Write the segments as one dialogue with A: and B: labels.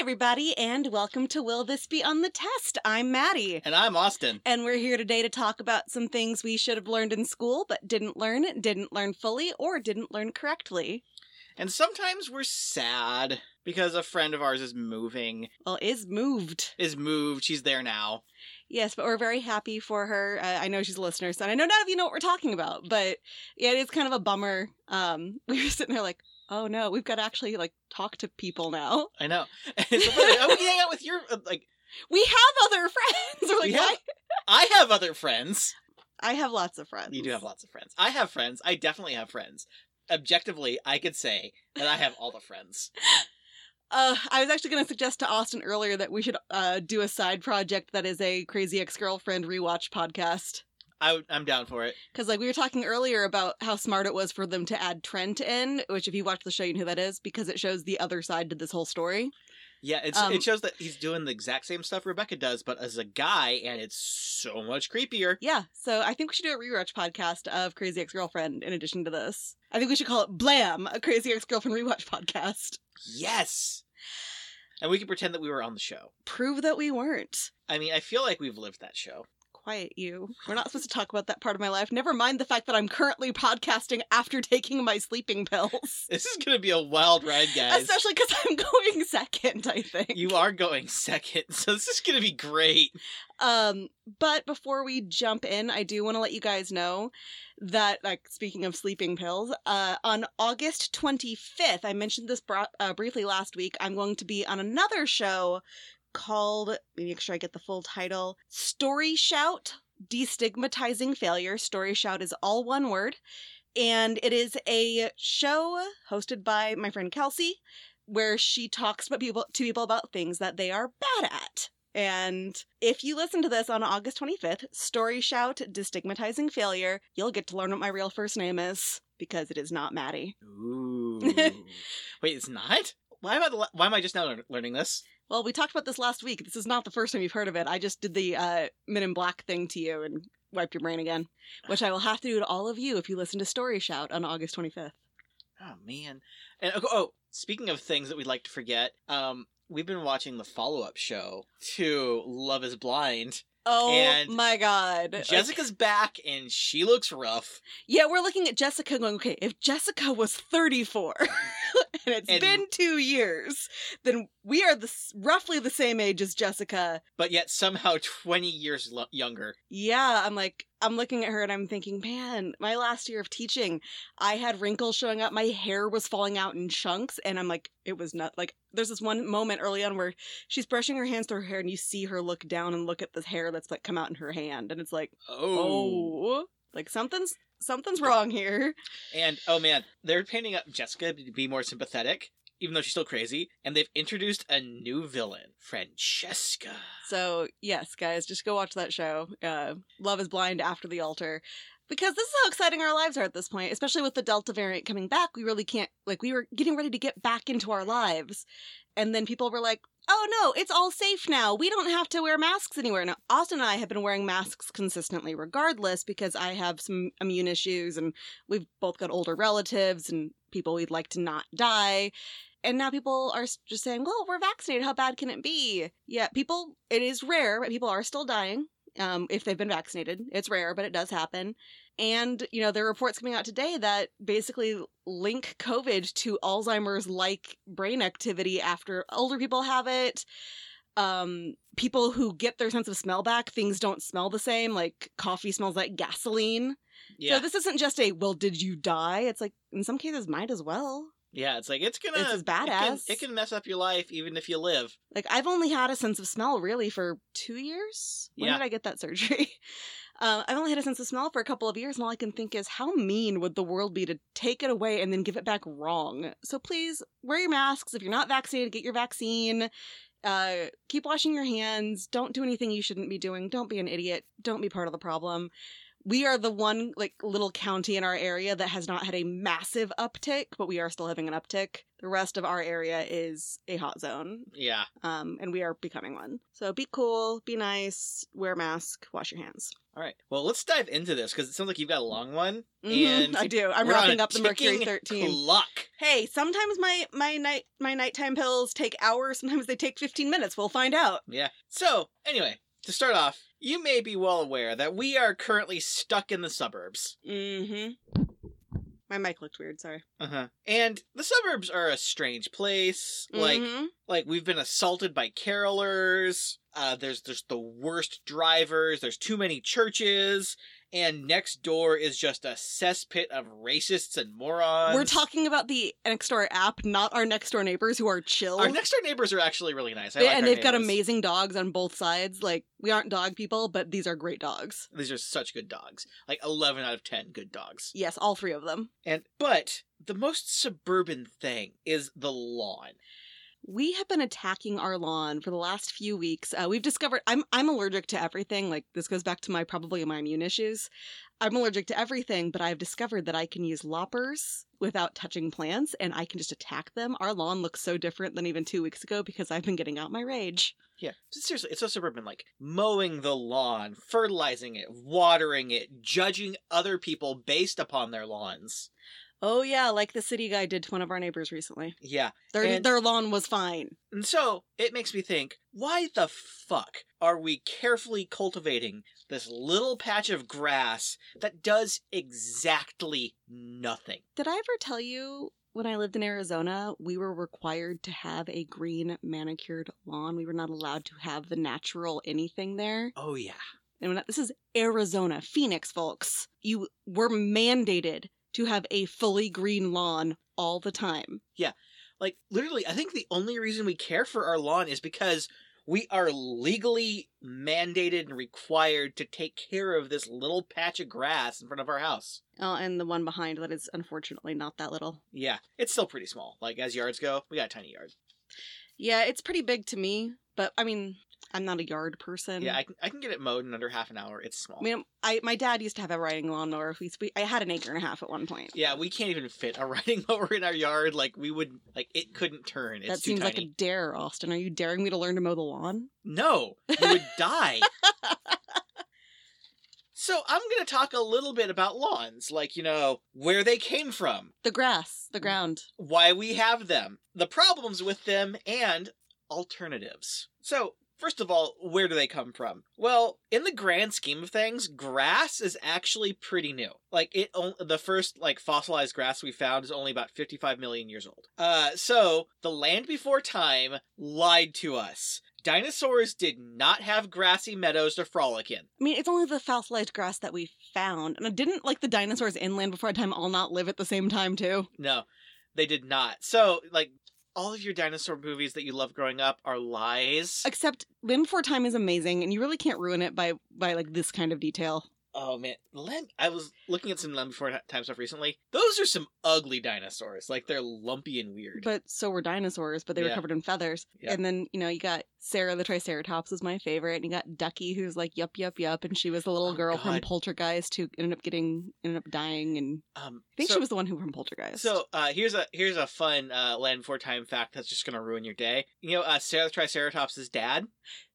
A: everybody, and welcome to Will This Be on the Test? I'm Maddie.
B: And I'm Austin.
A: And we're here today to talk about some things we should have learned in school, but didn't learn, didn't learn fully, or didn't learn correctly.
B: And sometimes we're sad because a friend of ours is moving,
A: Well, is moved.
B: is moved. She's there now.
A: Yes, but we're very happy for her. Uh, I know she's a listener, so I know none of you know what we're talking about, but yeah, it is kind of a bummer. Um, we were sitting there like, oh no, we've got to actually like talk to people now.
B: I know. And it's so funny. oh, we hang out with your uh, like.
A: We have other friends. We're like,
B: We have- I have other friends.
A: I have lots of friends.
B: You do have lots of friends. I have friends. I definitely have friends. Objectively, I could say that I have all the friends.
A: Uh, I was actually going to suggest to Austin earlier that we should uh, do a side project that is a crazy ex girlfriend rewatch podcast.
B: I, I'm down for it.
A: Because, like, we were talking earlier about how smart it was for them to add Trent in, which, if you watch the show, you know who that is, because it shows the other side to this whole story.
B: Yeah, it's,
A: Um,
B: it shows that he's doing the exact same stuff Rebecca does, but as a guy, and it's so much creepier.
A: Yeah, so I think we should do a rewatch podcast of Crazy Ex Girlfriend in addition to this. I think we should call it Blam, a Crazy Ex Girlfriend rewatch podcast.
B: Yes. And we can pretend that we were on the show.
A: Prove that we weren't.
B: I mean, I feel like we've lived that show.
A: Quiet you. We're not supposed to talk about that part of my life. Never mind the fact that I'm currently podcasting after taking my sleeping pills.
B: This is going to be a wild ride, guys.
A: Especially because I'm going second, I think.
B: You are going second, so this is going to be great.
A: Um, but before we jump in, I do want to let you guys know that, like, speaking of sleeping pills, uh, on August 25th, I mentioned this bro- uh, briefly last week, I'm going to be on another show called, let me make sure I get the full title, Story Shout Destigmatizing Failure. Story Shout is all one word. And it is a show hosted by my friend Kelsey, where she talks about people to people about things that they are bad at. And if you listen to this on August 25th, Story Shout Destigmatizing Failure, you'll get to learn what my real first name is because it is not Maddie.
B: Ooh. Wait, it's not? Why am I, why am I just now learning this?
A: Well, we talked about this last week. This is not the first time you've heard of it. I just did the uh, Men in Black thing to you and wiped your brain again, which I will have to do to all of you if you listen to Story Shout on August 25th.
B: Oh, man. And oh, oh, speaking of things that we'd like to forget, um, we've been watching the follow up show to Love is Blind.
A: Oh
B: And
A: my god.
B: Jessica's back and she looks rough.
A: yeah, we're looking at Jessica going, okay, if Jessica was 34 and it's
B: And-
A: been two years, then we are the, roughly the same age as Jessica.
B: but yet somehow 20 years lo- younger.
A: Yeah, I'm like, I'm looking at her and I'm thinking, man, my last year of teaching, I had wrinkles showing up. My hair was falling out in chunks. And I'm like, it was not like, there's this one moment early on where she's brushing her hands through her hair and you see her look down and look at the hair that's like come out in her hand. And it's like, oh. oh, like something's, something's wrong here.
B: And oh man, they're painting up Jessica to be more sympathetic, even though she's still crazy. And they've introduced a new villain, Francesca.
A: So yes, guys, just go watch that show. Uh, Love is Blind After the Altar. Because this is how exciting our lives are at this point, especially with the Delta variant coming back. We really can't, like, we were getting ready to get back into our lives. And then people were like, oh no, it's all safe now. We don't have to wear masks anywhere. Now, Austin and I have been wearing masks consistently regardless because I have some immune issues and we've both got older relatives and people we'd like to not die. And now people are just saying, well, we're vaccinated. How bad can it be? Yeah, people, it is rare, but people are still dying um, if they've been vaccinated. It's rare, but it does happen. And, you know, there are reports coming out today that basically link COVID to Alzheimer's like brain activity after older people have it. Um, people who get their sense of smell back, things don't smell the same. Like coffee smells like gasoline.
B: Yeah,
A: So this isn't just a, well, did you die? It's like, in some cases, might as well.
B: Yeah. It's like it's gonna.
A: It's as
B: It can,
A: badass.
B: it can mess up your life even if you live.
A: Like I've only had a sense of smell really for two years. When
B: Yeah.
A: did I get that surgery? Uh, I've only had a sense of smell for a couple of years, and all I can think is how mean would the world be to take it away and then give it back wrong? So please wear your masks. If you're not vaccinated, get your vaccine. Uh, keep washing your hands. Don't do anything you shouldn't be doing. Don't be an idiot. Don't be part of the problem. We are the one like little county in our area that has not had a massive uptick, but we are still having an uptick. The rest of our area is a hot zone,
B: Yeah.
A: um, and we are becoming one. So be cool, be nice, wear a mask, wash your hands.
B: All right. Well, let's dive into this because it sounds like you've got a long one.
A: Mhm,
B: And
A: I do. I'm wrapping up the Mercury 13.
B: Clock.
A: Hey, sometimes my my night my nighttime pills take hours. Sometimes they take 15 minutes. We'll find out.
B: Yeah. So, anyway, to start off, you may be well aware that we are currently stuck in the suburbs.
A: Mm-hmm. My mic looked weird. Sorry.
B: Uh-huh. And the suburbs are a strange place. Like
A: Mhm.
B: like we've been assaulted by carolers. Uh there's there's the worst drivers, there's too many churches, and next door is just a cesspit of racists and morons.
A: we're talking about the next door app, not our next door neighbors who are chill.
B: Our next door neighbors are actually really nice. I
A: They-
B: like
A: and they've got amazing dogs on both sides. Like we aren't dog people, but these are great dogs.
B: These are such good dogs. Like 11 out of 10 good dogs.
A: Yes, all three of them.
B: And but the most suburban thing is the lawn.
A: We have been attacking our lawn for the last few weeks. Uh, we've discovered I'm I'm allergic to everything. Like this goes back to my probably my immune issues. I'm allergic to everything, but I've discovered that I can use loppers without touching plants, and I can just attack them. Our lawn looks so different than even two weeks ago because I've been getting out my rage.
B: Yeah, seriously, it's so suburban. Like mowing the lawn, fertilizing it, watering it, judging other people based upon their lawns.
A: Oh yeah, like the city guy did to one of our neighbors recently.
B: Yeah,
A: Their
B: And-
A: their lawn was fine.
B: and so it makes me think: Why the fuck are we carefully cultivating this little patch of grass that does exactly nothing?
A: Did I ever tell you when I lived in Arizona, we were required to have a green manicured lawn. We were not allowed to have the natural anything there.
B: Oh yeah,
A: And this is Arizona, Phoenix, folks. You were mandated to have a fully green lawn all the time. Yeah.
B: Like literally i think the only reason we care for our lawn is because we are legally mandated and required to take care of this little patch of grass in front of our house
A: Oh, and the one behind that is unfortunately not that little.
B: yeah it's still pretty small like as yards go we got a tiny yard
A: Yeah, it's pretty big to me, but I mean, I'm not a yard person.
B: yeah I can, I can get it mowed in under half an hour it's small
A: I mean, I my dad used to have a riding lawnmower. We, we I had an acre and a half at one point.
B: yeah we can't even fit a riding mower in our yard like we would like it couldn't turn it's
A: that seems
B: tiny
A: like a dare, Austin. Are you daring me to learn to mow the lawn?
B: no you would die so i'm gonna talk a little bit about lawns like you know where they came from
A: The grass, the ground.
B: why we have them, the problems with them, and alternatives. So, first of all, where do they come from? Well, in the grand scheme of things, grass is actually pretty new. Like it, the first like fossilized grass we found is only about 55 million years old. Uh, so the land before time lied to us. Dinosaurs did not have grassy meadows to frolic in.
A: I mean, it's only the fossilized grass that we found. And didn't like the dinosaurs in Land Before Time all not live at the same time too?
B: No, they did not. So, like, all of your dinosaur movies that you love growing up are lies.
A: Except Land Before Time is amazing, and you really can't ruin it by by like this kind of detail.
B: Oh man, Len, I was looking at some Land Before Time stuff recently. Those are some ugly dinosaurs. Like they're lumpy and weird.
A: But so were dinosaurs, but they were covered in feathers.
B: Yeah.
A: And then, you know, you got Cera the Triceratops was my favorite, and you got Ducky who's like yup yup yup, and she was the little
B: Oh,
A: girl from Poltergeist who ended up getting ended up dying, and
B: um,
A: I think
B: so,
A: she was the one who from Poltergeist.
B: So uh, here's a here's a fun uh, Land Before Time fact that's just gonna ruin your day. You know, uh, Cera the Triceratops' dad.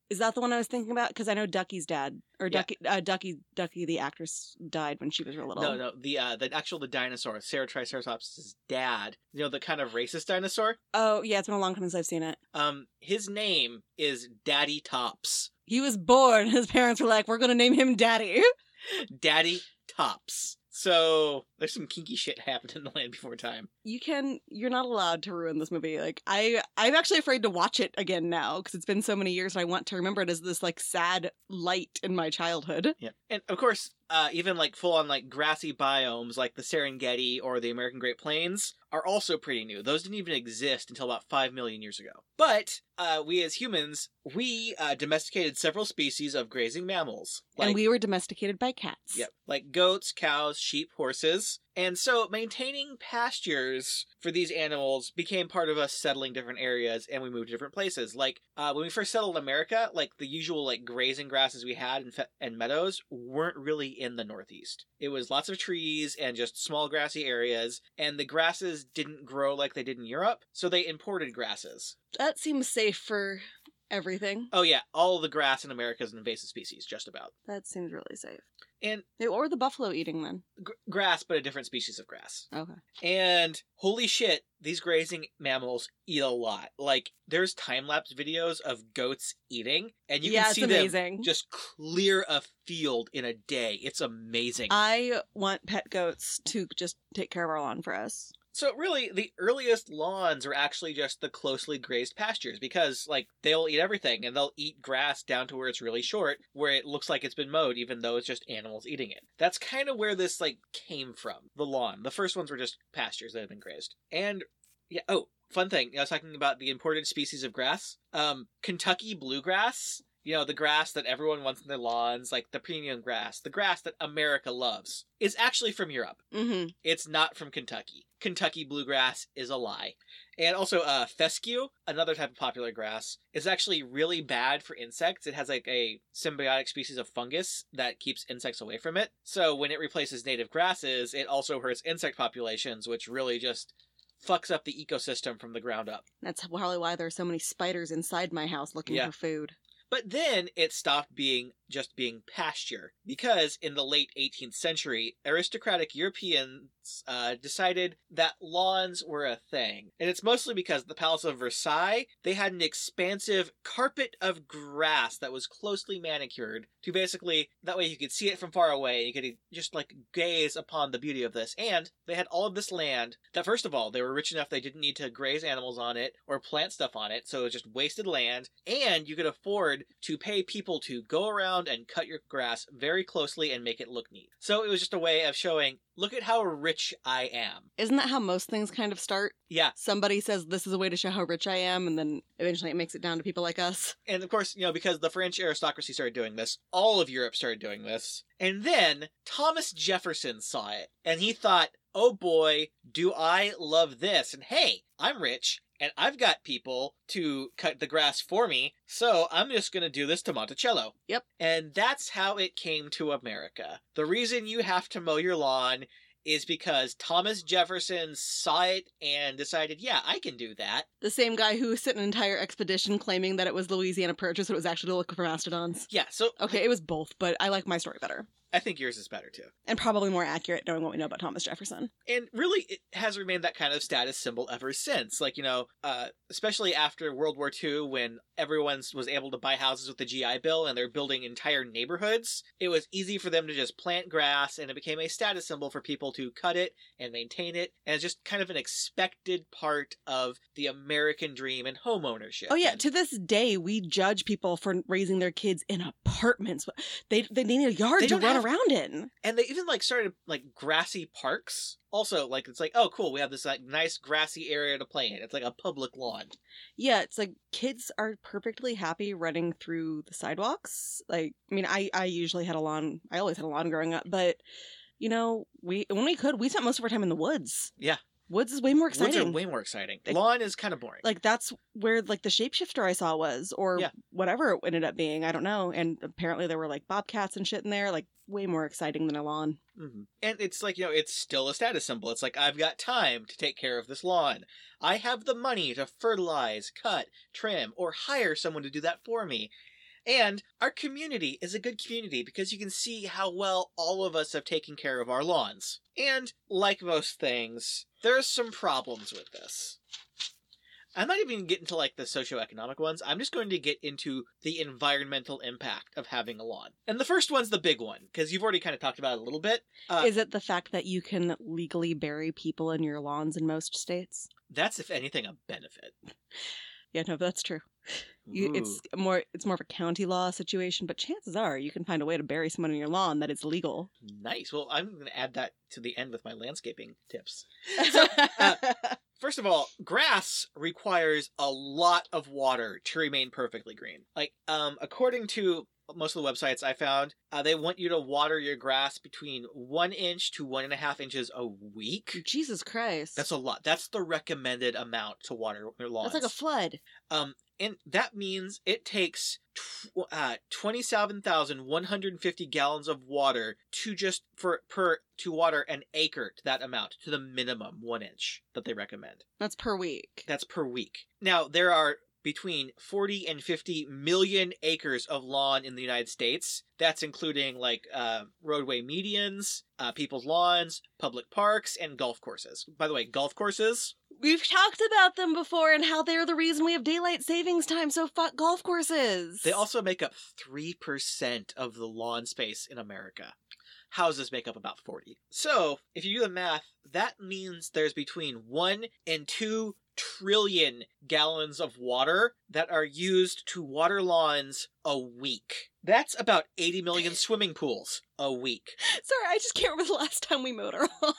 A: Is that the one I was thinking about? Because I know Ducky's dad or
B: Yeah.
A: Ducky uh, Ducky Ducky the actress died when she was real little.
B: No, no, the uh, the actual the dinosaur, Cera Triceratops' dad. You know, the kind of racist dinosaur.
A: Oh yeah, it's been a long time since I've seen it.
B: Um, his name is Daddy Tops.
A: He was born. His parents were like, "We're gonna name him Daddy."
B: Daddy Tops. So there's some kinky shit happened in the Land Before Time.
A: you can you're not allowed to ruin this movie like i i'm actually afraid to watch it again now because it's been so many years and i want to remember it as this like sad light in my childhood
B: Yeah, and of course, uh, even like full on like grassy biomes like the Serengeti or the American Great Plains are also pretty new. Those didn't even exist until about five million years ago. But uh, we as humans, we uh, domesticated several species of grazing mammals. Like,
A: and we were domesticated by cats
B: Yep, like goats, cows, sheep, horses. Grasses. And so maintaining pastures for these animals became part of us settling different areas and we moved to different places. Like uh, when we first settled America, like the usual like grazing grasses we had and, fe- and meadows weren't really in the Northeast. It was lots of trees and just small grassy areas, and the grasses didn't grow like they did in Europe, so they imported grasses.
A: That seems safe for everything.
B: Oh yeah, all the grass in America is an invasive species, just about.
A: That seems really safe.
B: And
A: What the buffalo eating then?
B: gr- grass, but a different species of grass.
A: Okay.
B: And holy shit, these grazing mammals eat a lot. Like there's time lapse videos of goats eating, and you
A: yeah,
B: can see them just clear a field in a day. It's amazing.
A: I want pet goats to just take care of our lawn for us.
B: So really, the earliest lawns were actually just the closely grazed pastures because, like, they'll eat everything and they'll eat grass down to where it's really short, where it looks like it's been mowed, even though it's just animals eating it. That's kind of where this like came from. The lawn. The first ones were just pastures that had been grazed. And yeah. Oh, fun thing. I was talking about the imported species of grass. Um, Kentucky bluegrass. You know, the grass that everyone wants in their lawns, like the premium grass, the grass that America loves, is actually from Europe.
A: Mm-hmm.
B: It's not from Kentucky. Kentucky bluegrass is a lie. And also, uh, fescue, another type of popular grass, is actually really bad for insects. It has like a symbiotic species of fungus that keeps insects away from it. So when it replaces native grasses, it also hurts insect populations, which really just fucks up the ecosystem from the ground up.
A: That's probably why there are so many spiders inside my house looking
B: Yeah.
A: for food.
B: But then it stopped being just being pasture because in the late 18th century, aristocratic Europeans uh, decided that lawns were a thing. And it's mostly because the Palace of Versailles, they had an expansive carpet of grass that was closely manicured to basically, that way you could see it from far away. You could just like gaze upon the beauty of this. And they had all of this land that, first of all, they were rich enough they didn't need to graze animals on it or plant stuff on it. So it was just wasted land. And you could afford to pay people to go around and cut your grass very closely and make it look neat. So it was just a way of showing, look at how rich I am.
A: Isn't that how most things kind of start?
B: Yeah.
A: Somebody says this is a way to show how rich I am, and then eventually it makes it down to people like us.
B: And of course, you know, because the French aristocracy started doing this, all of Europe started doing this. And then Thomas Jefferson saw it and he thought, oh boy, do I love this. And hey, I'm rich and I've got people to cut the grass for me, so I'm just going to do this to Monticello.
A: Yep.
B: And that's how it came to America. The reason you have to mow your lawn is because Thomas Jefferson saw it and decided, yeah, I can do that.
A: The same guy who sent an entire expedition claiming that it was Louisiana Purchase, but it was actually to look for mastodons.
B: Yeah, so
A: Okay, it was both, but I like my story better.
B: I think yours is better too.
A: And probably more accurate knowing what we know about Thomas Jefferson.
B: and really it has remained that kind of status symbol ever since like you know uh, especially after world war ii when everyone was able to buy houses with the gi bill and they're building entire neighborhoods it was easy for them to just plant grass and it became a status symbol for people to cut it and maintain it and it's just kind of an expected part of the american dream and home ownership
A: Oh yeah,
B: And-
A: to this day we judge people for raising their kids in apartments. They they need a yard
B: They
A: to run
B: have-
A: around in.
B: and they even like started like grassy parks also like it's like oh cool we have this like nice grassy area to play in it's like a public lawn
A: Yeah, it's like kids are perfectly happy running through the sidewalks. Like, I mean, I I usually had a lawn. I always had a lawn growing up, but you know, we when we could, we spent most of our time in the woods.
B: Yeah.
A: Woods is way more exciting.
B: Woods are way more exciting.
A: Like-
B: Lawn is kind of boring.
A: like that's where like the shapeshifter I saw was, or
B: Yeah.
A: whatever it ended up being. I don't know. And apparently there were like bobcats and shit in there. Like way more exciting than a lawn.
B: hmm And it's like, you know, it's still a status symbol. It's like, I've got time to take care of this lawn. I have the money to fertilize, cut, trim, or hire someone to do that for me. And our community is a good community because you can see how well all of us have taken care of our lawns. And like most things, there's some problems with this. I'm not even getting into like the socioeconomic ones. I'm just going to get into the environmental impact of having a lawn. And the first one's the big one because you've already kind of talked about it a little bit. Uh,
A: Is it the fact that you can legally bury people in your lawns in most states?
B: That's if anything a benefit.
A: Yeah, no, that's true. You, it's more it's more of a county law situation, but chances are you can find a way to bury someone in your lawn that is legal.
B: Nice. Well, I'm going to add that to the end with my landscaping tips. So, uh, First of all, grass requires a lot of water to remain perfectly green. Like, um, according to most of the websites I found, uh, they want you to water your grass between one inch to one and a half inches a week.
A: Jesus Christ.
B: That's a lot. That's the recommended amount to water your lawns.
A: That's like a flood.
B: Um, and that means it takes tw- uh, 27,150 gallons of water to just for per to water an acre to that amount to the minimum one inch that they recommend.
A: That's per week.
B: That's per week. Now there are between 40 and 50 million acres of lawn in the United States. That's including like uh, roadway medians, uh, people's lawns, public parks, and golf courses. By the way, golf courses
A: We've talked about them before and how they're the reason we have daylight savings time, so fuck golf courses.
B: They also make up 3% of the lawn space in America. Houses make up about 40. So, if you do the math, that means there's between 1 and 2 trillion gallons of water that are used to water lawns a week. That's about 80 million swimming pools a week.
A: Sorry, I just can't remember the last time we mowed our lawn.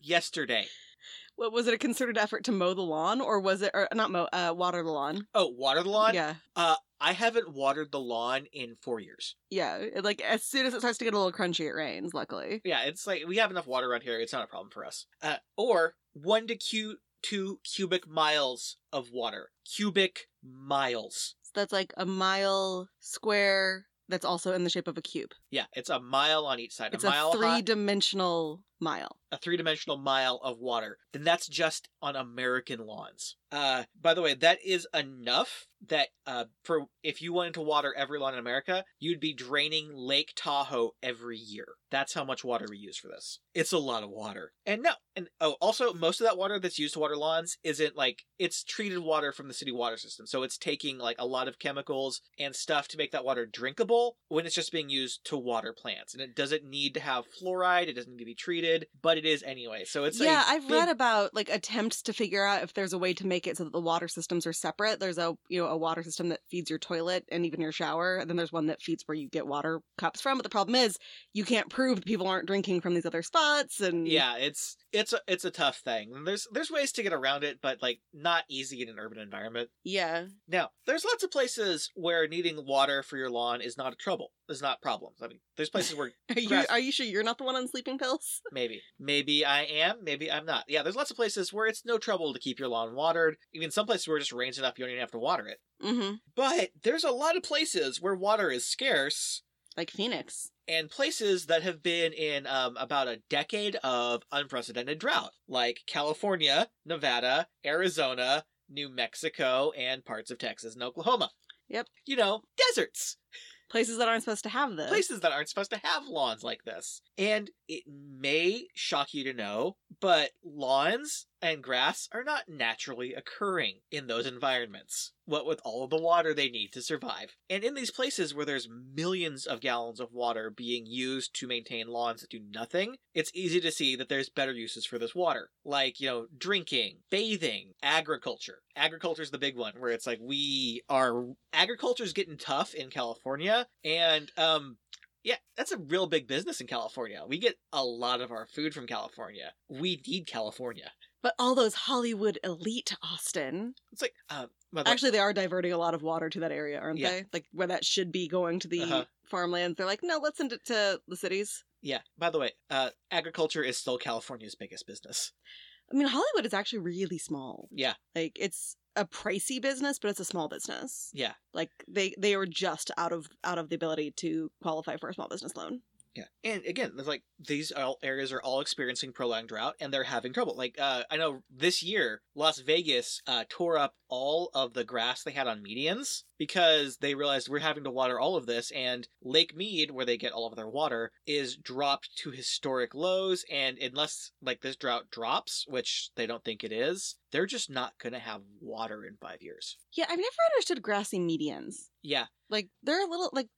B: Yesterday.
A: What was it a concerted effort to mow the lawn or was it or not mow uh water the lawn?
B: Oh, water the lawn?
A: Yeah.
B: Uh, I haven't watered the lawn in four years.
A: Yeah. It, like as soon as it starts to get a little crunchy it rains, luckily.
B: Yeah, it's like we have enough water around here. It's not a problem for us. Uh, or one to cu- two cubic miles of water. Cubic miles.
A: So that's like a mile square that's also in the shape of a cube.
B: Yeah, it's a mile on each side.
A: It's
B: a mile
A: a
B: high-
A: three-dimensional mile.
B: a three-dimensional mile of water. Then that's just on American lawns. Uh, by the way, that is enough that uh, for if you wanted to water every lawn in America, you'd be draining Lake Tahoe every year. That's how much water we use for this. It's a lot of water. And no, and oh, also most of that water that's used to water lawns isn't like it's treated water from the city water system. So it's taking like a lot of chemicals and stuff to make that water drinkable when it's just being used to water plants. And it doesn't need to have fluoride, it doesn't need to be treated, but it is anyway. So it's
A: yeah, I've read about like attempts to figure out if there's a way to make it so that the water systems are separate. There's a you know a water system that feeds your toilet and even your shower, and then there's one that feeds where you get water cups from. But the problem is you can't prove people aren't drinking from these other spots. And
B: yeah, it's it's a it's a tough thing. There's there's ways to get around it, but like not easy in an urban environment.
A: yeah,
B: Now, there's lots of places where needing water for your lawn is not a trouble. Is not problems. I mean, there's places where
A: are you
B: Grass-
A: are you sure you're not the one on sleeping pills?
B: maybe maybe I am, maybe I'm not. Yeah, there's lots of places where it's no trouble to keep your lawn watered. Even some places where it just rains enough you don't even have to water it.
A: Mm-hmm.
B: But there's a lot of places where water is scarce
A: Like Phoenix.
B: and places that have been in um, about a decade of unprecedented drought, like California, Nevada, Arizona, New Mexico, and parts of Texas and Oklahoma.
A: Yep.
B: You know, deserts,
A: Places that aren't supposed to have this.
B: places that aren't supposed to have lawns like this. And it may shock you to know, but lawns and grass are not naturally occurring in those environments. What with all the water they need to survive. And in these places where there's millions of gallons of water being used to maintain lawns that do nothing, it's easy to see that there's better uses for this water. Like, you know, drinking, bathing, agriculture. Agriculture is the big one where it's like we are agriculture's getting tough in California and um yeah, that's a real big business in California. We get a lot of our food from California. We need California.
A: But all those Hollywood elite, Austin.
B: It's like, um, the way-
A: Actually, they are diverting a lot of water to that area, aren't
B: Yeah.
A: they? Like where that should be going to the
B: Uh-huh.
A: farmlands. They're like, no, let's send it to the cities.
B: yeah. By the way, uh, agriculture is still California's biggest business.
A: I mean, Hollywood is actually really small.
B: Yeah,
A: Like it's a pricey business, but it's a small business.
B: yeah,
A: Like they they are just out of out of the ability to qualify for a small business loan.
B: Yeah. And again, like these all areas are all experiencing prolonged drought, and they're having trouble. Like, uh, I know this year Las Vegas uh, tore up all of the grass they had on medians because they realized we're having to water all of this, and Lake Mead, where they get all of their water, is dropped to historic lows. And unless like this drought drops, which they don't think it is, they're just not going to have water in five years.
A: Yeah, I've never understood grassy medians.
B: Yeah,
A: Like they're a little like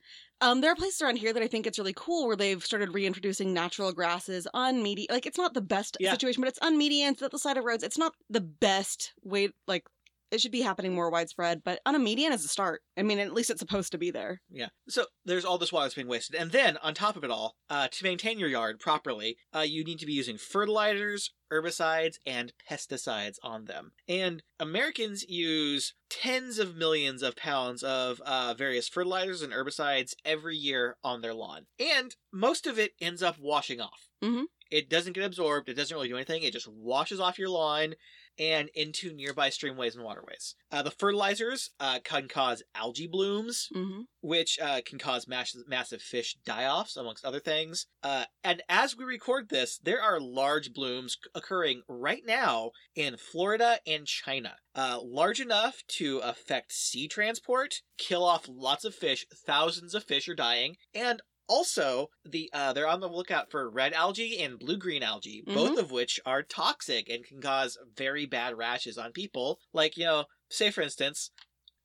A: um there are places around here that I think it's really cool where they've started reintroducing natural grasses on median like it's not the best
B: Yeah.
A: situation, but it's on medians at the side of roads. It's not the best way like it should be happening more widespread, but on a median is a start. I mean, at least it's supposed to be there.
B: Yeah. So there's all this water that's being wasted. And then on top of it all, uh, to maintain your yard properly, uh, you need to be using fertilizers, herbicides, and pesticides on them. And Americans use tens of millions of pounds of uh, various fertilizers and herbicides every year on their lawn. And most of it ends up washing off.
A: Mhm.
B: It doesn't get absorbed. It doesn't really do anything. It just washes off your lawn and into nearby streamways and waterways. Uh, the fertilizers uh, can cause algae blooms,
A: Mm-hmm.
B: which uh, can cause mass- massive fish die-offs, amongst other things. Uh, and as we record this, there are large blooms occurring right now in Florida and China, uh, large enough to affect sea transport, kill off lots of fish. Thousands of fish are dying, and also, the uh, they're on the lookout for red algae and blue green algae, both of which are toxic and can cause very bad rashes on people. Like you know, say for instance,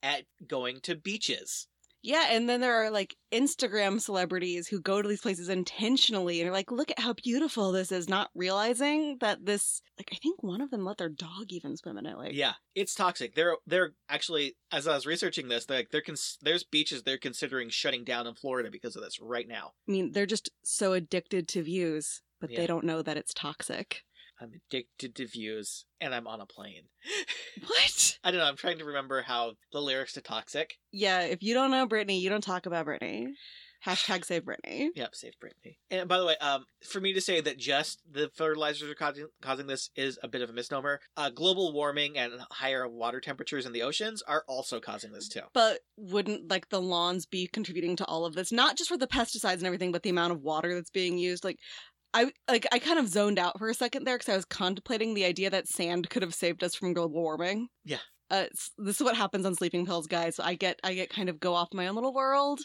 B: at going to beaches.
A: Yeah, and then there are like Instagram celebrities who go to these places intentionally and are like, look at how beautiful this is, not realizing that this like I think one of them let their dog even swim in it. Like
B: Yeah, it's toxic. They're they're actually as I was researching this, they're like they're cons- there's beaches they're considering shutting down in Florida because of this right now.
A: I mean, they're just so addicted to views, but
B: Yeah.
A: they don't know that it's toxic.
B: I'm addicted to views, and I'm on a plane.
A: What?
B: I don't know. I'm trying to remember how the lyrics to "Toxic."
A: Yeah, if you don't know Britney, you don't talk about Britney. Hashtag save Britney.
B: Yep, save Britney. And by the way, um, for me to say that just the fertilizers are causing, causing this is a bit of a misnomer. Uh, global warming and higher water temperatures in the oceans are also causing this too.
A: But wouldn't like the lawns be contributing to all of this? Not just for the pesticides and everything, but the amount of water that's being used. Like, I like I kind of zoned out for a second there because I was contemplating the idea that sand could have saved us from global warming.
B: Yeah.
A: Uh, this is what happens on sleeping pills, guys. I get I get kind of go off my own little world.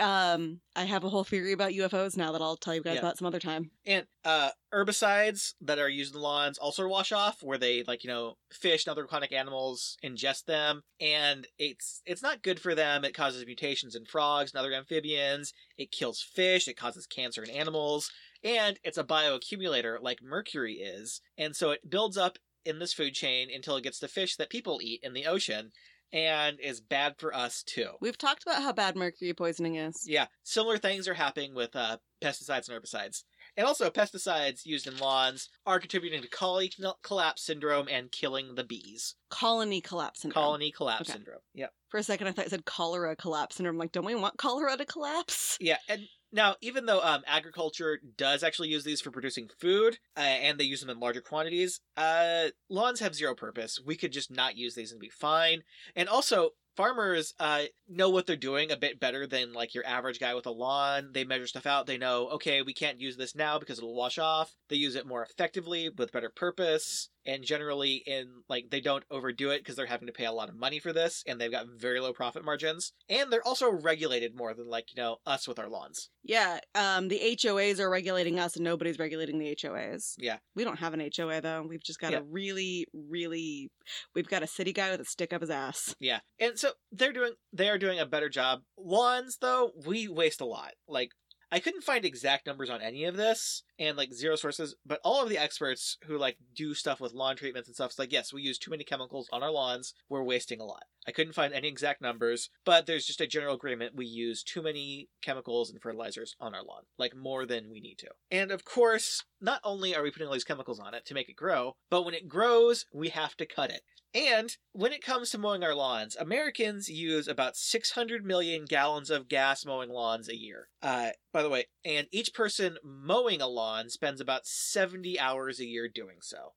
A: Um, I have a whole theory about UFOs now that I'll tell you guys
B: Yeah.
A: about some other time.
B: And uh, herbicides that are used in the lawns also wash off, where they like you know fish and other aquatic animals ingest them, and it's it's not good for them. It causes mutations in frogs and other amphibians. It kills fish. It causes cancer in animals, and it's a bioaccumulator like mercury is, and so it builds up in this food chain until it gets to fish that people eat in the ocean, and is bad for us too.
A: We've talked about how bad mercury poisoning is.
B: Yeah, similar things are happening with uh, pesticides and herbicides. And also, pesticides used in lawns are contributing to colony collapse syndrome and killing the bees.
A: Colony collapse syndrome.
B: Colony collapse
A: Okay.
B: syndrome. Yep.
A: For a second, I thought it said cholera collapse syndrome. Like, don't we want cholera to collapse?
B: Yeah, and now even though um, agriculture does actually use these for producing food, uh, and they use them in larger quantities, uh, lawns have zero purpose. We could just not use these and be fine. And also, farmers uh, know what they're doing a bit better than like your average guy with a lawn. They measure stuff out. They know, okay, we can't use this now because it'll wash off. They use it more effectively with better purpose. And generally, in like they don't overdo it because they're having to pay a lot of money for this, and they've got very low profit margins. And they're also regulated more than like you know us with our lawns.
A: Yeah, um, the HOAs are regulating us and nobody's regulating the HOAs.
B: Yeah.
A: We don't have an HOA though. We've just got
B: Yeah.
A: a really, really, we've got a city guy with a stick up his ass.
B: Yeah. And so they're doing they are doing a better job. Lawns though, we waste a lot. Like I couldn't find exact numbers on any of this and like zero sources, but all of the experts who like do stuff with lawn treatments and stuff is like, yes, we use too many chemicals on our lawns. We're wasting a lot. I couldn't find any exact numbers, but there's just a general agreement we use too many chemicals and fertilizers on our lawn, like more than we need to. And of course, not only are we putting all these chemicals on it to make it grow, but when it grows, we have to cut it. And when it comes to mowing our lawns, Americans use about 600 million gallons of gas mowing lawns a year. Uh, by the way, and each person mowing a lawn spends about 70 hours a year doing so.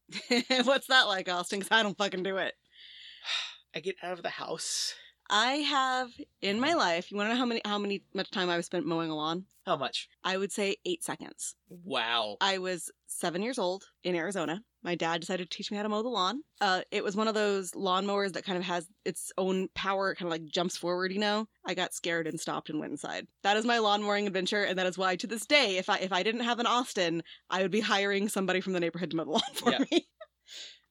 A: What's that like, Austin? Because I don't fucking do it.
B: I get out of the house.
A: I have in my life. You want to know how many how many much time I've spent mowing a lawn?
B: How much?
A: I would say eight seconds.
B: Wow.
A: I was seven years old in Arizona. My dad decided to teach me how to mow the lawn. Uh, it was one of those lawnmowers that kind of has its own power, it kind of like jumps forward, you know? I got scared and stopped and went inside. That is my lawn mowing adventure, and that is why to this day, if I if I didn't have an Austin, I would be hiring somebody from the neighborhood to mow the lawn for
B: Yeah.
A: me.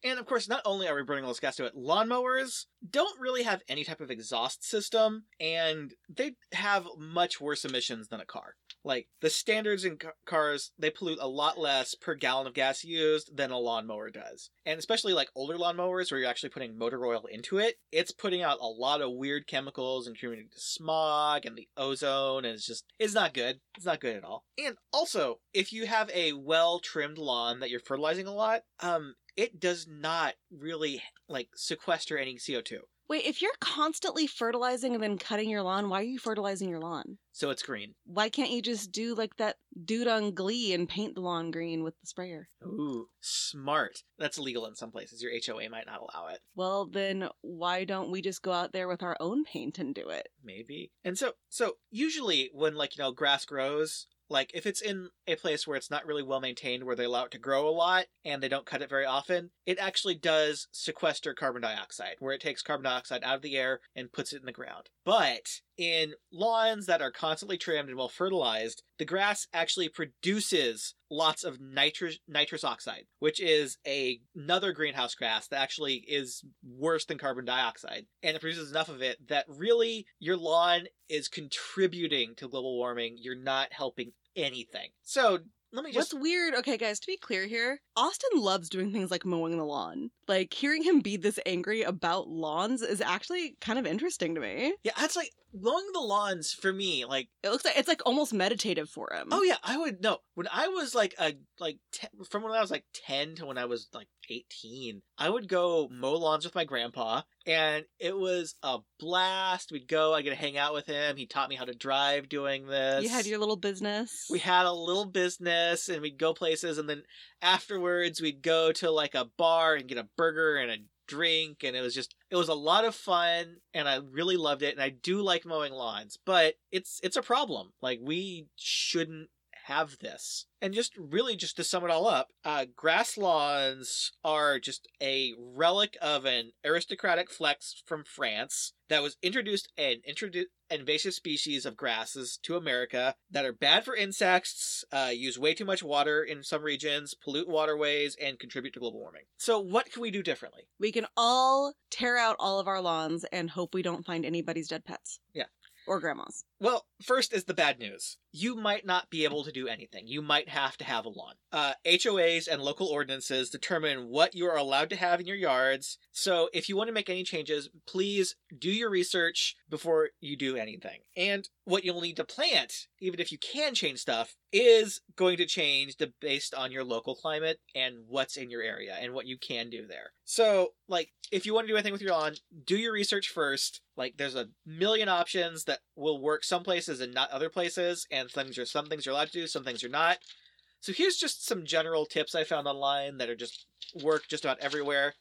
B: And of course, not only are we burning all this gas to it, lawnmowers don't really have any type of exhaust system, and they have much worse emissions than a car. Like the standards in ca- cars, they pollute a lot less per gallon of gas used than a lawnmower does. And especially like older lawnmowers where you're actually putting motor oil into it, it's putting out a lot of weird chemicals and contributing to smog and the ozone, and it's just it's not good. It's not good at all. And also, if you have a well-trimmed lawn that you're fertilizing a lot, um, it does not really like sequester any CO2.
A: Wait, if you're constantly fertilizing and then cutting your lawn, why are you fertilizing your lawn?
B: So it's green.
A: Why can't you just do like that dude on Glee and paint the lawn green with the sprayer?
B: Ooh, smart. That's illegal in some places. Your HOA might not allow it.
A: Well, then why don't we just go out there with our own paint and do it?
B: Maybe. And so so usually when like, you know, grass grows, like if it's in a place where it's not really well maintained where they allow it to grow a lot and they don't cut it very often, it actually does sequester carbon dioxide, where it takes carbon dioxide out of the air and puts it in the ground. But in lawns that are constantly trimmed and well fertilized, the grass actually produces lots of nitrous nitrous oxide, which is a, another greenhouse gas that actually is worse than carbon dioxide, and it produces enough of it that really your lawn is contributing to global warming. You're not helping anything. So let me just
A: What's weird, okay, guys, to be clear here, Austin loves doing things like mowing the lawn. Like, hearing him be this angry about lawns is actually kind of interesting to me.
B: yeah, that's like mowing the lawns for me. Like
A: It looks like it's like almost meditative for him.
B: Oh yeah, I would no. When I was like a like te- from when I was like ten to when I was like eighteen, I would go mow lawns with my grandpa, and it was a blast. We'd go. I get to hang out with him. He taught me how to drive doing this.
A: You had your little business.
B: We had a little business, and we'd go places, and then afterwards we'd go to like a bar and get a burger and a drink and it was just it was a lot of fun and I really loved it and I do like mowing lawns but it's it's a problem like we shouldn't have this and just really just to sum it all up uh, grass lawns are just a relic of an aristocratic flex from france that was introduced and introduced invasive species of grasses to america that are bad for insects uh, use way too much water in some regions pollute waterways and contribute to global warming so what can we do differently
A: we can all tear out all of our lawns and hope we don't find anybody's dead pets.
B: Yeah.
A: Or grandmas.
B: Well, first is the bad news. You might not be able to do anything. You might have to have a lawn. Uh, HOAs and local ordinances determine what you are allowed to have in your yards. So if you want to make any changes, please do your research before you do anything. And what you'll need to plant, even if you can change stuff, is going to change the, based on your local climate and what's in your area and what you can do there. So, like, if you want to do anything with your lawn, do your research first. Like, there's a million options that will work some places and not other places, and things are some things you're allowed to do, some things you're not. So here's just some general tips I found online that are just work just about everywhere.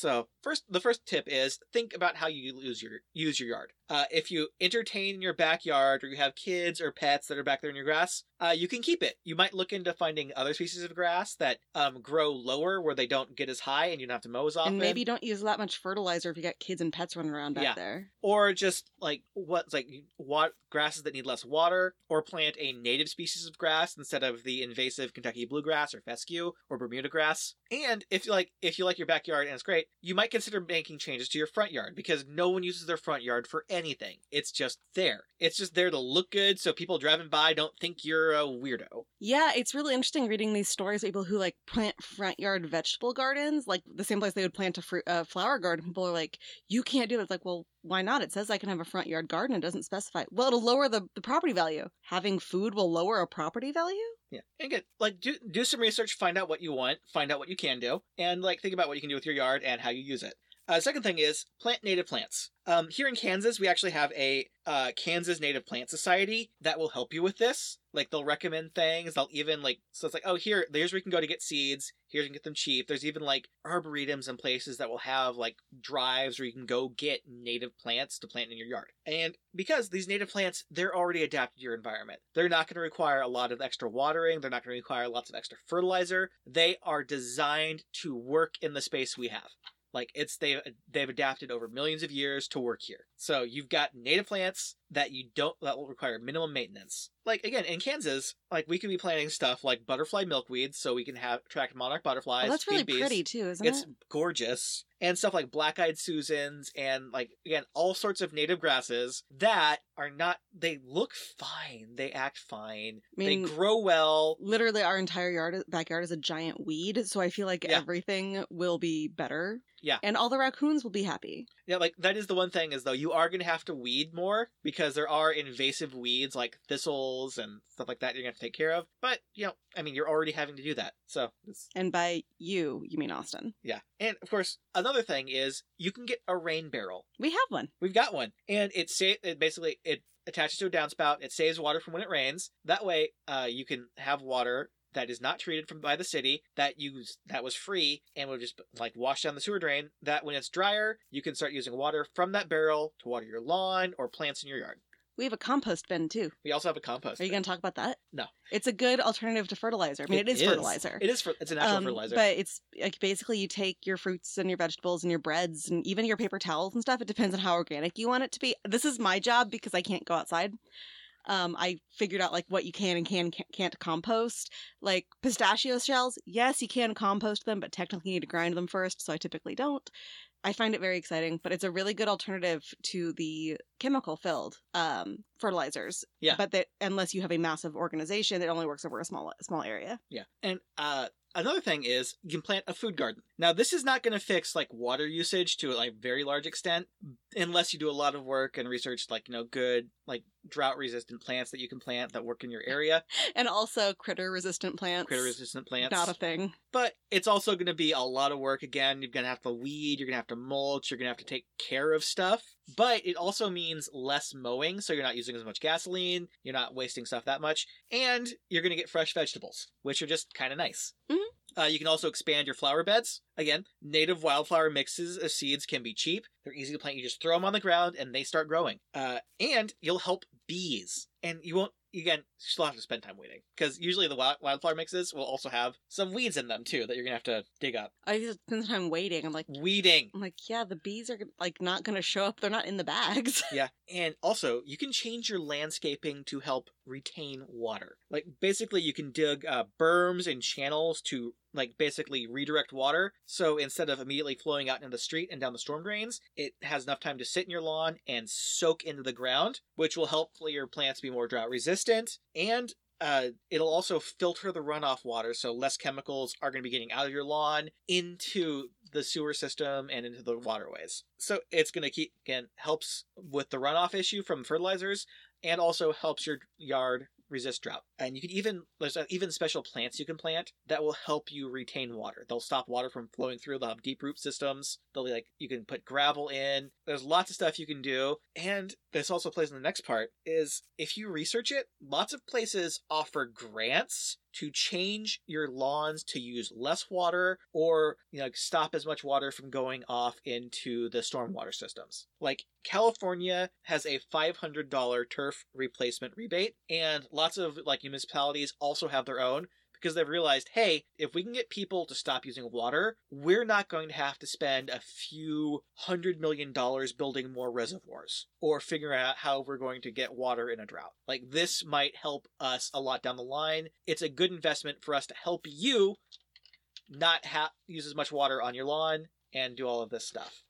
B: So first, the first tip is think about how you use your use your yard. Uh, if you entertain in your backyard, or you have kids or pets that are back there in your grass, uh, you can keep it. You might look into finding other species of grass that um, grow lower, where they don't get as high, and you don't have to mow as often.
A: And maybe don't use that much fertilizer if you got kids and pets running around back
B: Yeah.
A: there.
B: or just like what's like what grasses that need less water, or plant a native species of grass instead of the invasive Kentucky bluegrass or fescue or Bermuda grass. And if you like if you like your backyard and it's great, you might consider making changes to your front yard because no one uses their front yard for anything. It's just there. It's just there to look good so people driving by don't think you're a weirdo.
A: Yeah, it's really interesting reading these stories of people who like plant front yard vegetable gardens, like the same place they would plant a fruit, uh, flower garden. People are like, "You can't do that." It's like, well, why not? It says I can have a front yard garden. It doesn't specify. Well, it'll lower the, the property value. Having food will lower a property value.
B: Yeah. And again, like do do some research, find out what you want, find out what you can do, and like think about what you can do with your yard and how you use it. Uh, second thing is plant native plants. Um, here in Kansas, we actually have a uh, Kansas Native Plant Society that will help you with this. Like they'll recommend things. They'll even like so it's like oh here there's where you can go to get seeds. Here you can get them cheap. There's even like arboretums and places that will have like drives where you can go get native plants to plant in your yard. And because these native plants they're already adapted to your environment, they're not going to require a lot of extra watering. They're not going to require lots of extra fertilizer. They are designed to work in the space we have. Like it's they they've adapted over millions of years to work here. So you've got native plants that you don't that will require minimum maintenance. Like again, in Kansas, like we could be planting stuff like butterfly milkweed so we can have attract monarch butterflies.
A: Oh, that's really
B: bees.
A: pretty too, isn't
B: It's
A: it?
B: It's gorgeous. And stuff like black-eyed Susans and like again, all sorts of native grasses that are not they look fine. They act fine.
A: I mean,
B: they grow well.
A: literally our entire yard backyard is a giant weed, so I feel like
B: Yeah.
A: everything will be better.
B: Yeah.
A: And all the raccoons will be happy.
B: Yeah, like that is the one thing is though you are gonna have to weed more because there are invasive weeds like thistles and stuff like that you're gonna have to take care of. But you know, I mean, you're already having to do that, so it's,
A: And by you, you mean Austin.
B: yeah. And of course, another thing is you can get a rain barrel.
A: We have one.
B: We've got one, and it sa- it basically it attaches to a downspout. It saves water from when it rains. That way, uh, you can have water that is not treated from by the city that use that was free and will just like wash down the sewer drain. That when it's drier, you can start using water from that barrel to water your lawn or plants in your yard.
A: We have a compost bin too.
B: We also have a compost.
A: Are you going to talk about that?
B: No.
A: It's a good alternative to fertilizer. I mean, it is, fertilizer.
B: It is. fer- It's a natural
A: Um,
B: fertilizer.
A: But it's like basically you take your fruits and your vegetables and your breads and even your paper towels and stuff. It depends on how organic you want it to be. This is my job because I can't go outside. Um, I figured out like what you can and can ca- can't compost. Like pistachio shells, yes, you can compost them, but technically you need to grind them first. So I typically don't. I find it very exciting, but it's a really good alternative to the chemical filled um, fertilizers.
B: Yeah.
A: But that unless you have a massive organization, it only works over a small small area.
B: Yeah. And uh another thing is you can plant a food garden. Now this is not going to fix like water usage to a like very large extent unless you do a lot of work and research like you know good like drought resistant plants that you can plant that work in your area,
A: And also critter resistant plants.
B: critter resistant plants.
A: Not a thing.
B: but it's also going to be a lot of work again. You're going to have to weed, you're going to have to mulch, you're going to have to take care of stuff. But it also means less mowing, so you're not using as much gasoline, you're not wasting stuff that much, and you're going to get fresh vegetables, which are just kind of nice.
A: Mhm.
B: Uh, you can also expand your flower beds. Again, native wildflower mixes of seeds can be cheap. They're easy to plant. You just throw them on the ground and they start growing. Uh, and you'll help bees. And you won't, again, you still have to spend time weeding. Because usually the wild, wildflower mixes will also have some weeds in them too that you're going to have to dig up.
A: I just spend time waiting. I'm like,
B: Weeding.
A: I'm like, yeah, the bees are like not gonna show up. They're not in the bags.
B: Yeah. And also, you can change your landscaping to help retain water. Like, basically, you can dig uh, berms and channels to, like, basically redirect water. So instead of immediately flowing out into the street and down the storm drains, it has enough time to sit in your lawn and soak into the ground, which will help your plants be more drought resistant. And uh, it'll also filter the runoff water so less chemicals are going to be getting out of your lawn into the sewer system and into the waterways. So it's going to keep, again, helps with the runoff issue from fertilizers and also helps your yard resist drought. And you can even, there's uh, even special plants you can plant that will help you retain water. They'll stop water from flowing through. They'll have deep root systems. They'll be like, you can put gravel in. There's lots of stuff you can do. And this also plays in the next part is if you research it, lots of places offer grants to change your lawns to use less water or you know stop as much water from going off into the stormwater systems. Like California has a $500 turf replacement rebate and lots of like municipalities also have their own because they've realized, hey, if we can get people to stop using water, we're not going to have to spend a few hundred million dollars building more reservoirs or figuring out how we're going to get water in a drought. Like, this might help us a lot down the line. It's a good investment for us to help you not ha- use as much water on your lawn and do all of this stuff.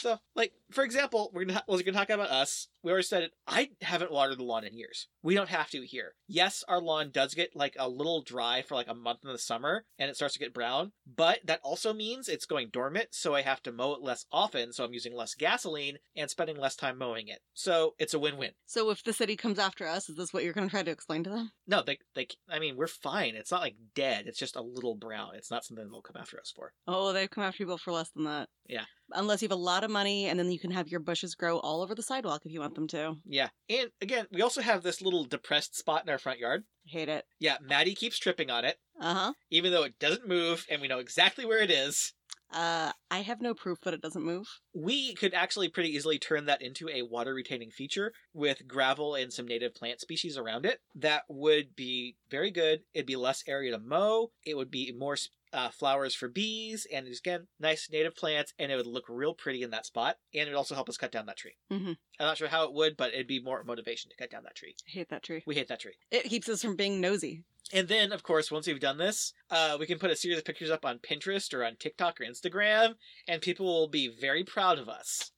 B: So, like for example, we're gonna we're gonna talk about us. We already said it. I haven't watered the lawn in years. We don't have to here. Yes, our lawn does get like a little dry for like a month in the summer, and it starts to get brown. But that also means it's going dormant, so I have to mow it less often. So I'm using less gasoline and spending less time mowing it. So it's a win-win.
A: So if the city comes after us, is this what you're gonna try to explain to them?
B: No, they they. I mean, we're fine. It's not like dead. It's just a little brown. It's not something they'll come after us for.
A: Oh, they've come after people for less than that.
B: Yeah.
A: Unless you have a lot of money, and then you can have your bushes grow all over the sidewalk if you want them to.
B: Yeah, and again, we also have this little depressed spot in our front yard.
A: Hate it.
B: Yeah, Maddie keeps tripping on it.
A: Uh huh.
B: even though it doesn't move and we know exactly where it is.
A: Uh, I have no proof that it doesn't move.
B: We could actually pretty easily turn that into a water retaining feature with gravel and some native plant species around it. That would be very good. It'd be less area to mow. It would be more uh, flowers for bees, and again, nice native plants, and it would look real pretty in that spot. And it would also help us cut down that tree.
A: Mhm.
B: I'm not sure how it would, but it'd be more motivation to cut down that tree.
A: I hate that tree.
B: We hate that tree.
A: It keeps us from being nosy.
B: And then, of course, once we've done this, uh, we can put a series of pictures up on Pinterest or on TikTok or Instagram, and people will be very proud of us.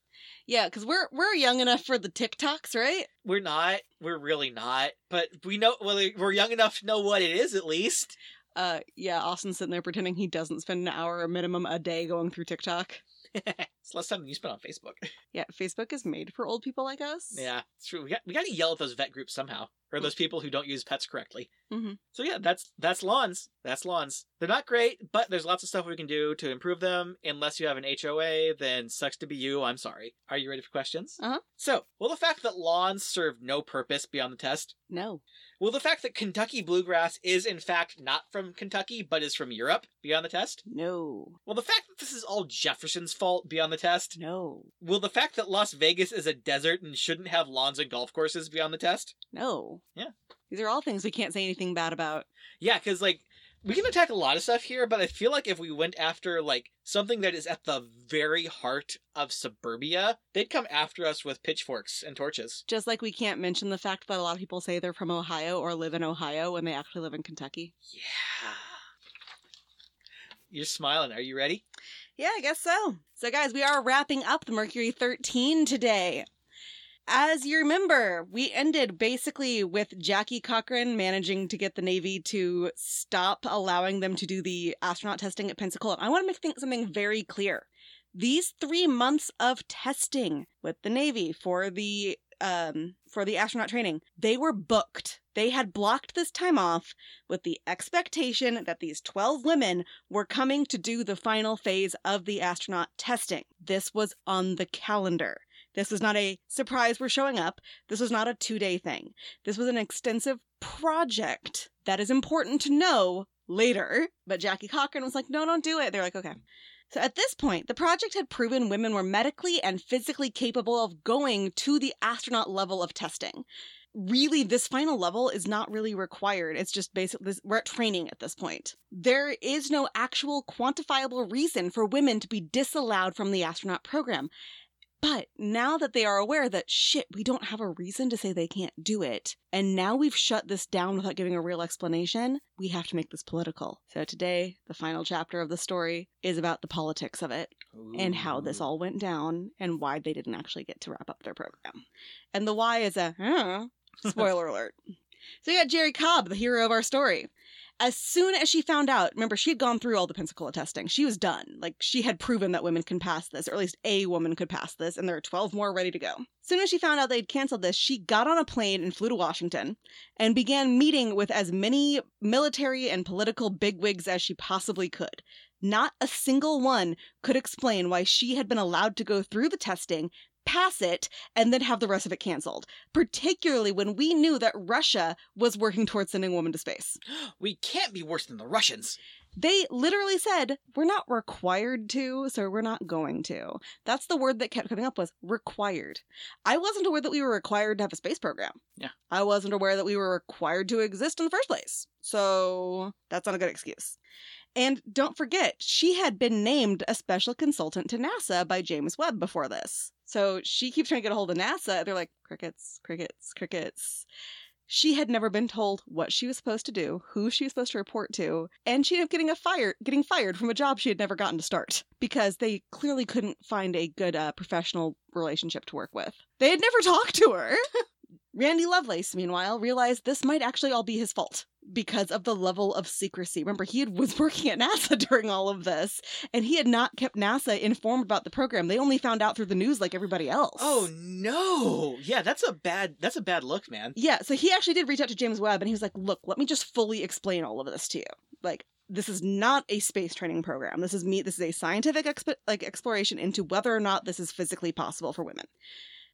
A: Yeah, because we're we're young enough for the TikToks, right?
B: We're not. We're really not. But we know. Well, we're young enough to know what it is, at least.
A: Uh, yeah, Austin's sitting there pretending he doesn't spend an hour, a minimum a day going through TikTok.
B: it's less time than you spend on Facebook.
A: Yeah, Facebook is made for old people like us.
B: Yeah, it's true. We got we got to yell at those vet groups somehow, or those people who don't use pets correctly.
A: Mhm.
B: So yeah, that's that's lawns. That's lawns. They're not great, but there's lots of stuff we can do to improve them. Unless you have an HOA, then sucks to be you. I'm sorry. Are you ready for questions?
A: Uh-huh.
B: So, will the fact that lawns serve no purpose beyond the test?
A: No.
B: Will the fact that Kentucky bluegrass is in fact not from Kentucky but is from Europe beyond the test?
A: No.
B: Will the fact that this is all Jefferson's fault beyond the test?
A: No.
B: Will the fact that Las Vegas is a desert and shouldn't have lawns and golf courses beyond the test?
A: No.
B: Yeah.
A: These are all things we can't say anything bad about.
B: Yeah, because like we can attack a lot of stuff here, but I feel like if we went after like something that is at the very heart of suburbia, they'd come after us with pitchforks and torches.
A: Just like we can't mention the fact that a lot of people say they're from Ohio or live in Ohio when they actually live in Kentucky.
B: Yeah. You're smiling. Are you ready?
A: Yeah, I guess so. So, guys, we are wrapping up the Mercury 13 today. As you remember, we ended basically with Jackie Cochran managing to get the Navy to stop allowing them to do the astronaut testing at Pensacola. I want to make something very clear. These three months of testing with the Navy for the um, for the astronaut training, they were booked. They had blocked this time off with the expectation that these 12 women were coming to do the final phase of the astronaut testing. This was on the calendar. This was not a surprise, we're showing up. This was not a two day thing. This was an extensive project that is important to know later. But Jackie Cochran was like, no, don't do it. They're like, okay. So at this point, the project had proven women were medically and physically capable of going to the astronaut level of testing. Really, this final level is not really required. It's just basically we're at training at this point. There is no actual quantifiable reason for women to be disallowed from the astronaut program. But now that they are aware that shit, we don't have a reason to say they can't do it, and now we've shut this down without giving a real explanation, we have to make this political. So today, the final chapter of the story is about the politics of it and how this all went down and why they didn't actually get to wrap up their program. And the why is a huh, spoiler alert. So you got Jerrie Cobb, the hero of our story. As soon as she found out, remember, she had gone through all the Pensacola testing. She was done. Like, she had proven that women can pass this, or at least a woman could pass this, and there are 12 more ready to go. As soon as she found out they'd canceled this, she got on a plane and flew to Washington and began meeting with as many military and political bigwigs as she possibly could. Not a single one could explain why she had been allowed to go through the testing, pass it, and then have the rest of it canceled, particularly when we knew that Russia was working towards sending a woman to space.
B: We can't be worse than the Russians.
A: They literally said, we're not required to, so we're not going to. That's the word that kept coming up was required. I wasn't aware that we were required to have a space program.
B: Yeah.
A: I wasn't aware that we were required to exist in the first place. So that's not a good excuse. And don't forget, she had been named a special consultant to NASA by James Webb before this. So she keeps trying to get a hold of NASA. They're like, crickets, crickets, crickets. She had never been told what she was supposed to do, who she was supposed to report to, and she ended up getting a fire, getting fired from a job she had never gotten to start because they clearly couldn't find a good uh, professional relationship to work with. They had never talked to her. Randy Lovelace, meanwhile, realized this might actually all be his fault because of the level of secrecy. Remember, he had, was working at NASA during all of this, and he had not kept NASA informed about the program. They only found out through the news like everybody oh, else.
B: Oh no! Yeah, that's a bad that's a bad look, man.
A: Yeah, so he actually did reach out to James Webb, and he was like, "Look, let me just fully explain all of this to you. Like, this is not a space training program. This is me. This is a scientific exp- like exploration into whether or not this is physically possible for women."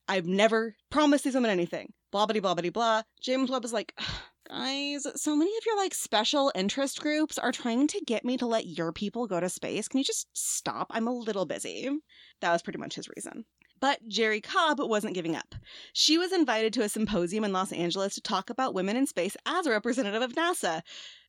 A: I've never promised these women anything. Blah blah blah blah blah. James Webb was like, guys, so many of your like special interest groups are trying to get me to let your people go to space. Can you just stop? I'm a little busy. That was pretty much his reason. But Jerrie Cobb wasn't giving up. She was invited to a symposium in Los Angeles to talk about women in space as a representative of NASA.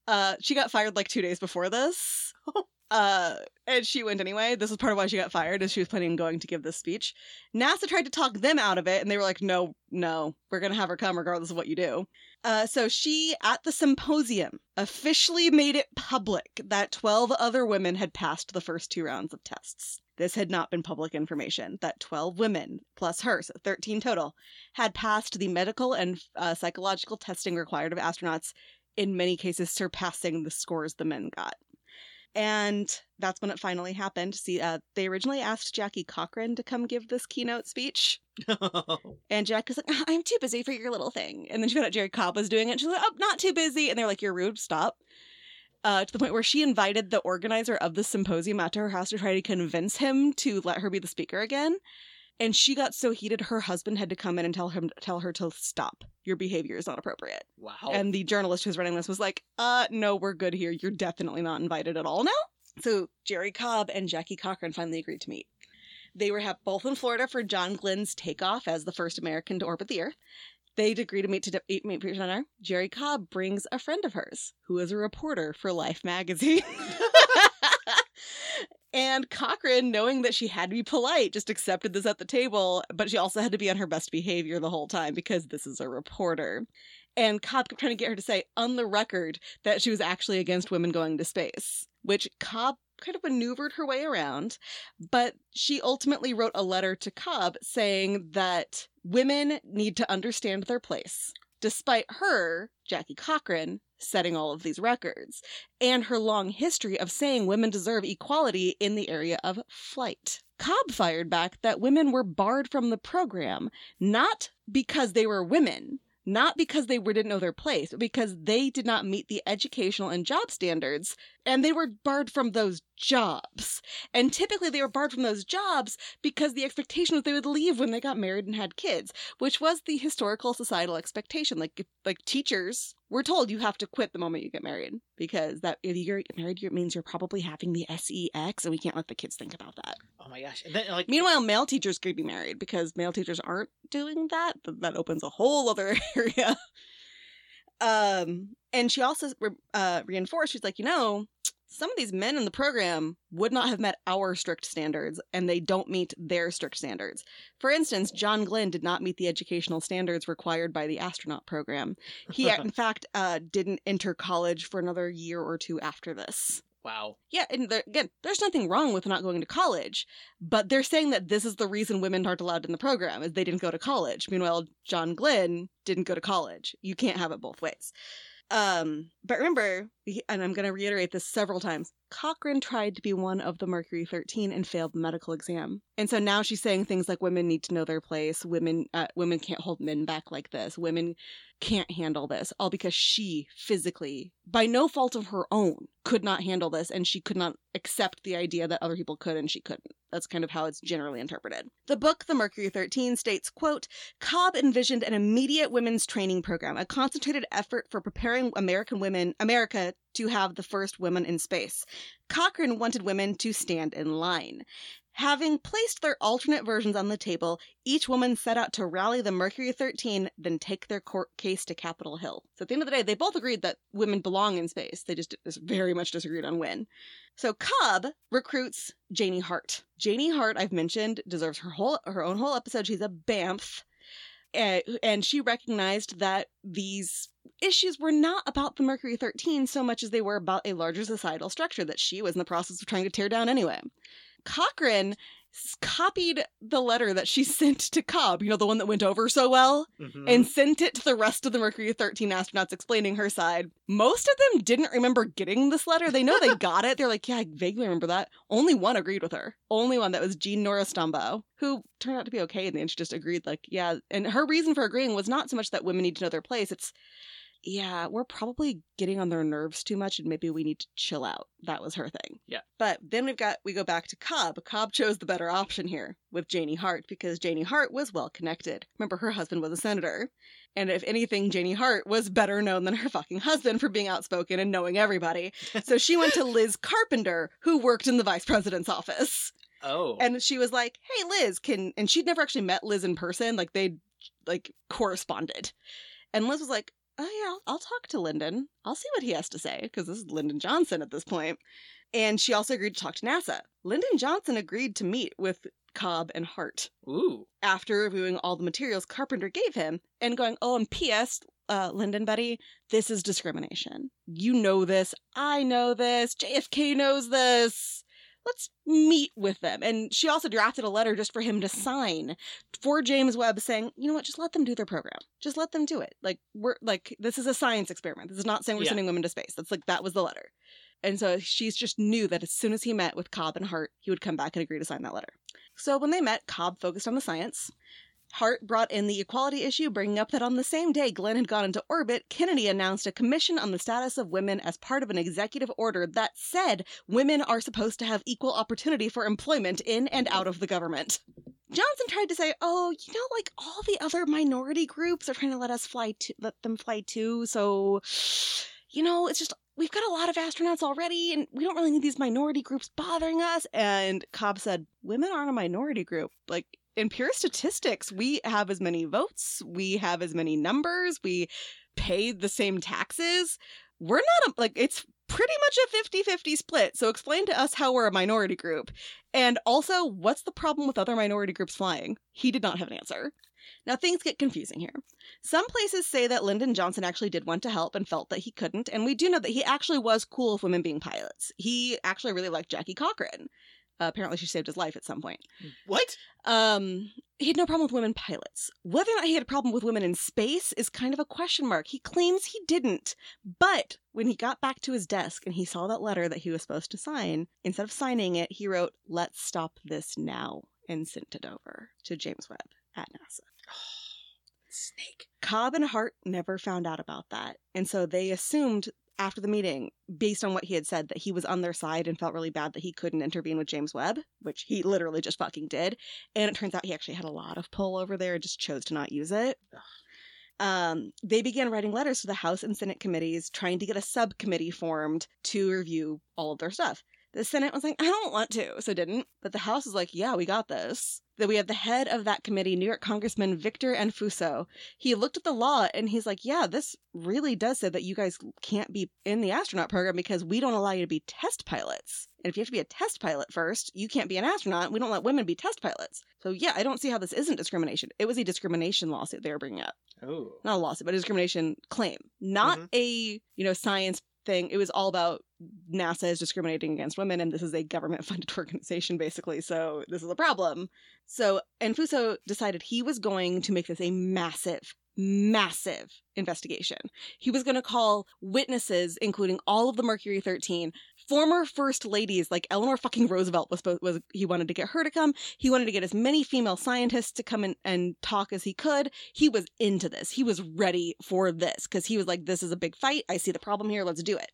A: Uh, she got fired like two days before this. Uh, and she went anyway. This was part of why she got fired, as she was planning on going to give this speech. NASA tried to talk them out of it, and they were like, "No, no, we're gonna have her come regardless of what you do." Uh, so she, at the symposium, officially made it public that twelve other women had passed the first two rounds of tests. This had not been public information. That twelve women plus her, so thirteen total, had passed the medical and uh, psychological testing required of astronauts. In many cases, surpassing the scores the men got. And that's when it finally happened. See, uh, they originally asked Jackie Cochran to come give this keynote speech. And Jack was like, "Ah, I'm too busy for your little thing. And then she found out Jerrie Cobb was doing it. She's like, oh, not too busy. And they're like, you're rude, stop. Uh, to the point where she invited the organizer of the symposium out to her house to try to convince him to let her be the speaker again. And she got so heated, her husband had to come in and tell him tell her to stop. Your behavior is not appropriate.
B: wow.
A: And the journalist who's running this was like, uh, no, we're good here. You're definitely not invited at all now. So Jerrie Cobb and Jackie Cochran finally agreed to meet. They were both in Florida for John Glenn's takeoff as the first American to orbit the Earth. They'd agree to meet to d- meet for dinner. Jerrie Cobb brings a friend of hers who is a reporter for Life magazine. and Cochran, knowing that she had to be polite, just accepted this at the table, but she also had to be on her best behavior the whole time because this is a reporter. And Cobb kept trying to get her to say on the record that she was actually against women going to space, which Cobb kind of maneuvered her way around. But she ultimately wrote a letter to Cobb saying that women need to understand their place, despite her, Jackie Cochran, setting all of these records, and her long history of saying women deserve equality in the area of flight. Cobb fired back that women were barred from the program, not because they were women, not because they were, didn't know their place, but because they did not meet the educational and job standards, and they were barred from those jobs. And typically they were barred from those jobs because the expectation was they would leave when they got married and had kids, which was the historical societal expectation. Like like teachers were told you have to quit the moment you get married because that if you get married, it means you're probably having the sex, and we can't let the kids think about that.
B: Oh my gosh. And then like
A: Meanwhile, male teachers could be married because male teachers aren't doing that. Th- That opens a whole other area. Um, and she also re- uh, reinforced, she's like, you know, some of these men in the program would not have met our strict standards, and they don't meet their strict standards. For instance, John Glenn did not meet the educational standards required by the astronaut program. He, in fact, uh, didn't enter college for another year or two after this.
B: Wow.
A: Yeah, and there, again, there's nothing wrong with not going to college, but they're saying that this is the reason women aren't allowed in the program is they didn't go to college. Meanwhile, John Glenn didn't go to college. You can't have it both ways. Um, but remember, and I'm going to reiterate this several times. Cochran tried to be one of the Mercury 13 and failed the medical exam, and so now she's saying things like women need to know their place. Women, uh, women can't hold men back like this. Women can't handle this, all because she physically, by no fault of her own, could not handle this, and she could not accept the idea that other people could and she couldn't. That's kind of how it's generally interpreted. The book, The Mercury 13, states, quote, Cobb envisioned an immediate women's training program, a concentrated effort for preparing American women, America, to have the first women in space. Cochran wanted women to stand in line. Having placed their alternate versions on the table, each woman set out to rally the Mercury 13, then take their court case to Capitol Hill. So at the end of the day, they both agreed that women belong in space. They just very much disagreed on when. So Cobb recruits Janie Hart. Janie Hart, I've mentioned, deserves her whole her own whole episode. She's a BAMF. And she recognized that these issues were not about the Mercury 13 so much as they were about a larger societal structure that she was in the process of trying to tear down anyway. Cochran copied the letter that she sent to Cobb, you know, the one that went over so well,
B: Mhm.
A: and sent it to the rest of the Mercury 13 astronauts explaining her side. Most of them didn't remember getting this letter. They know they got it. They're like, yeah, I vaguely remember that. Only one agreed with her. Only one that was Jean Nora Stumbough, who turned out to be okay in the end. She just agreed, like, yeah. And her reason for agreeing was not so much that women need to know their place. It's yeah, we're probably getting on their nerves too much and maybe we need to chill out. That was her thing.
B: Yeah.
A: But then we've got, we go back to Cobb. Cobb chose the better option here with Janie Hart because Janie Hart was well connected. Remember, her husband was a senator. And if anything, Janie Hart was better known than her fucking husband for being outspoken and knowing everybody. So she went to Liz Carpenter, who worked in the vice president's office.
B: Oh.
A: And she was like, "Hey, Liz, can..." And she'd never actually met Liz in person. Like, they like corresponded. And Liz was like, "Oh yeah, I'll, I'll talk to Lyndon. I'll see what he has to say because this is Lyndon Johnson at this point." And she also agreed to talk to NASA. Lyndon Johnson agreed to meet with Cobb and Hart
B: Ooh.
A: after reviewing all the materials Carpenter gave him and going, "Oh, and P.S. Uh, Lyndon, buddy, this is discrimination. You know this. I know this. JFK knows this." Let's meet with them. And she also drafted a letter just for him to sign for James Webb saying, you know what, just let them do their program. Just let them do it. Like, we're like, this is a science experiment. This is not saying we're
B: Yeah.
A: sending women to space. That's like, that was the letter. And so she's just knew that as soon as he met with Cobb and Hart, he would come back and agree to sign that letter. So when they met, Cobb focused on the science. Hart brought in the equality issue, bringing up that on the same day Glenn had gone into orbit, Kennedy announced a commission on the status of women as part of an executive order that said women are supposed to have equal opportunity for employment in and out of the government. Johnson tried to say, "Oh, you know, like all the other minority groups are trying to let us fly to let them fly too, so you know, it's just we've got a lot of astronauts already, and we don't really need these minority groups bothering us." And Cobb said, "Women aren't a minority group. Like in pure statistics, we have as many votes, we have as many numbers, we pay the same taxes. We're not a, like it's pretty much a 50-50 split. So explain to us how we're a minority group. And also, what's the problem with other minority groups flying? He did not have an answer. Now things get confusing here. Some places say that Lyndon Johnson actually did want to help and felt that he couldn't, and we do know that he actually was cool with women being pilots. He actually really liked Jackie Cochran. Uh, apparently, she saved his life at some point.
B: What?
A: Um, he had no problem with women pilots. Whether or not he had a problem with women in space is kind of a question mark. He claims he didn't. But when he got back to his desk and he saw that letter that he was supposed to sign, instead of signing it, he wrote, Let's stop this now, and sent it over to James Webb at NASA.
B: Snake.
A: Cobb and Hart never found out about that. And so they assumed after the meeting, based on what he had said, that he was on their side and felt really bad that he couldn't intervene with James Webb, which he literally just fucking did. And it turns out he actually had a lot of pull over there and just chose to not use it. Um, they began writing letters to the House and Senate committees trying to get a subcommittee formed to review all of their stuff. The Senate was like, I don't want to, so didn't. But the House was like, yeah, we got this. Then we have the head of that committee, New York Congressman Victor Anfuso. He looked at the law and he's like, yeah, this really does say that you guys can't be in the astronaut program because we don't allow you to be test pilots. And if you have to be a test pilot first, you can't be an astronaut. We don't let women be test pilots. So yeah, I don't see how this isn't discrimination. It was a discrimination lawsuit they were bringing up
B: Oh.
A: not a lawsuit, but a discrimination claim, not
B: Mhm.
A: a you know science thing. It was all about NASA is discriminating against women, and this is a government funded organization basically. So this is a problem. So Anfuso decided he was going to make this a massive, massive investigation. He was going to call witnesses, including all of the Mercury 13, former first ladies like Eleanor fucking Roosevelt was was he wanted to get her to come. He wanted to get as many female scientists to come in and talk as he could. He was into this. He was ready for this because he was like, "This is a big fight. I see the problem here. Let's do it."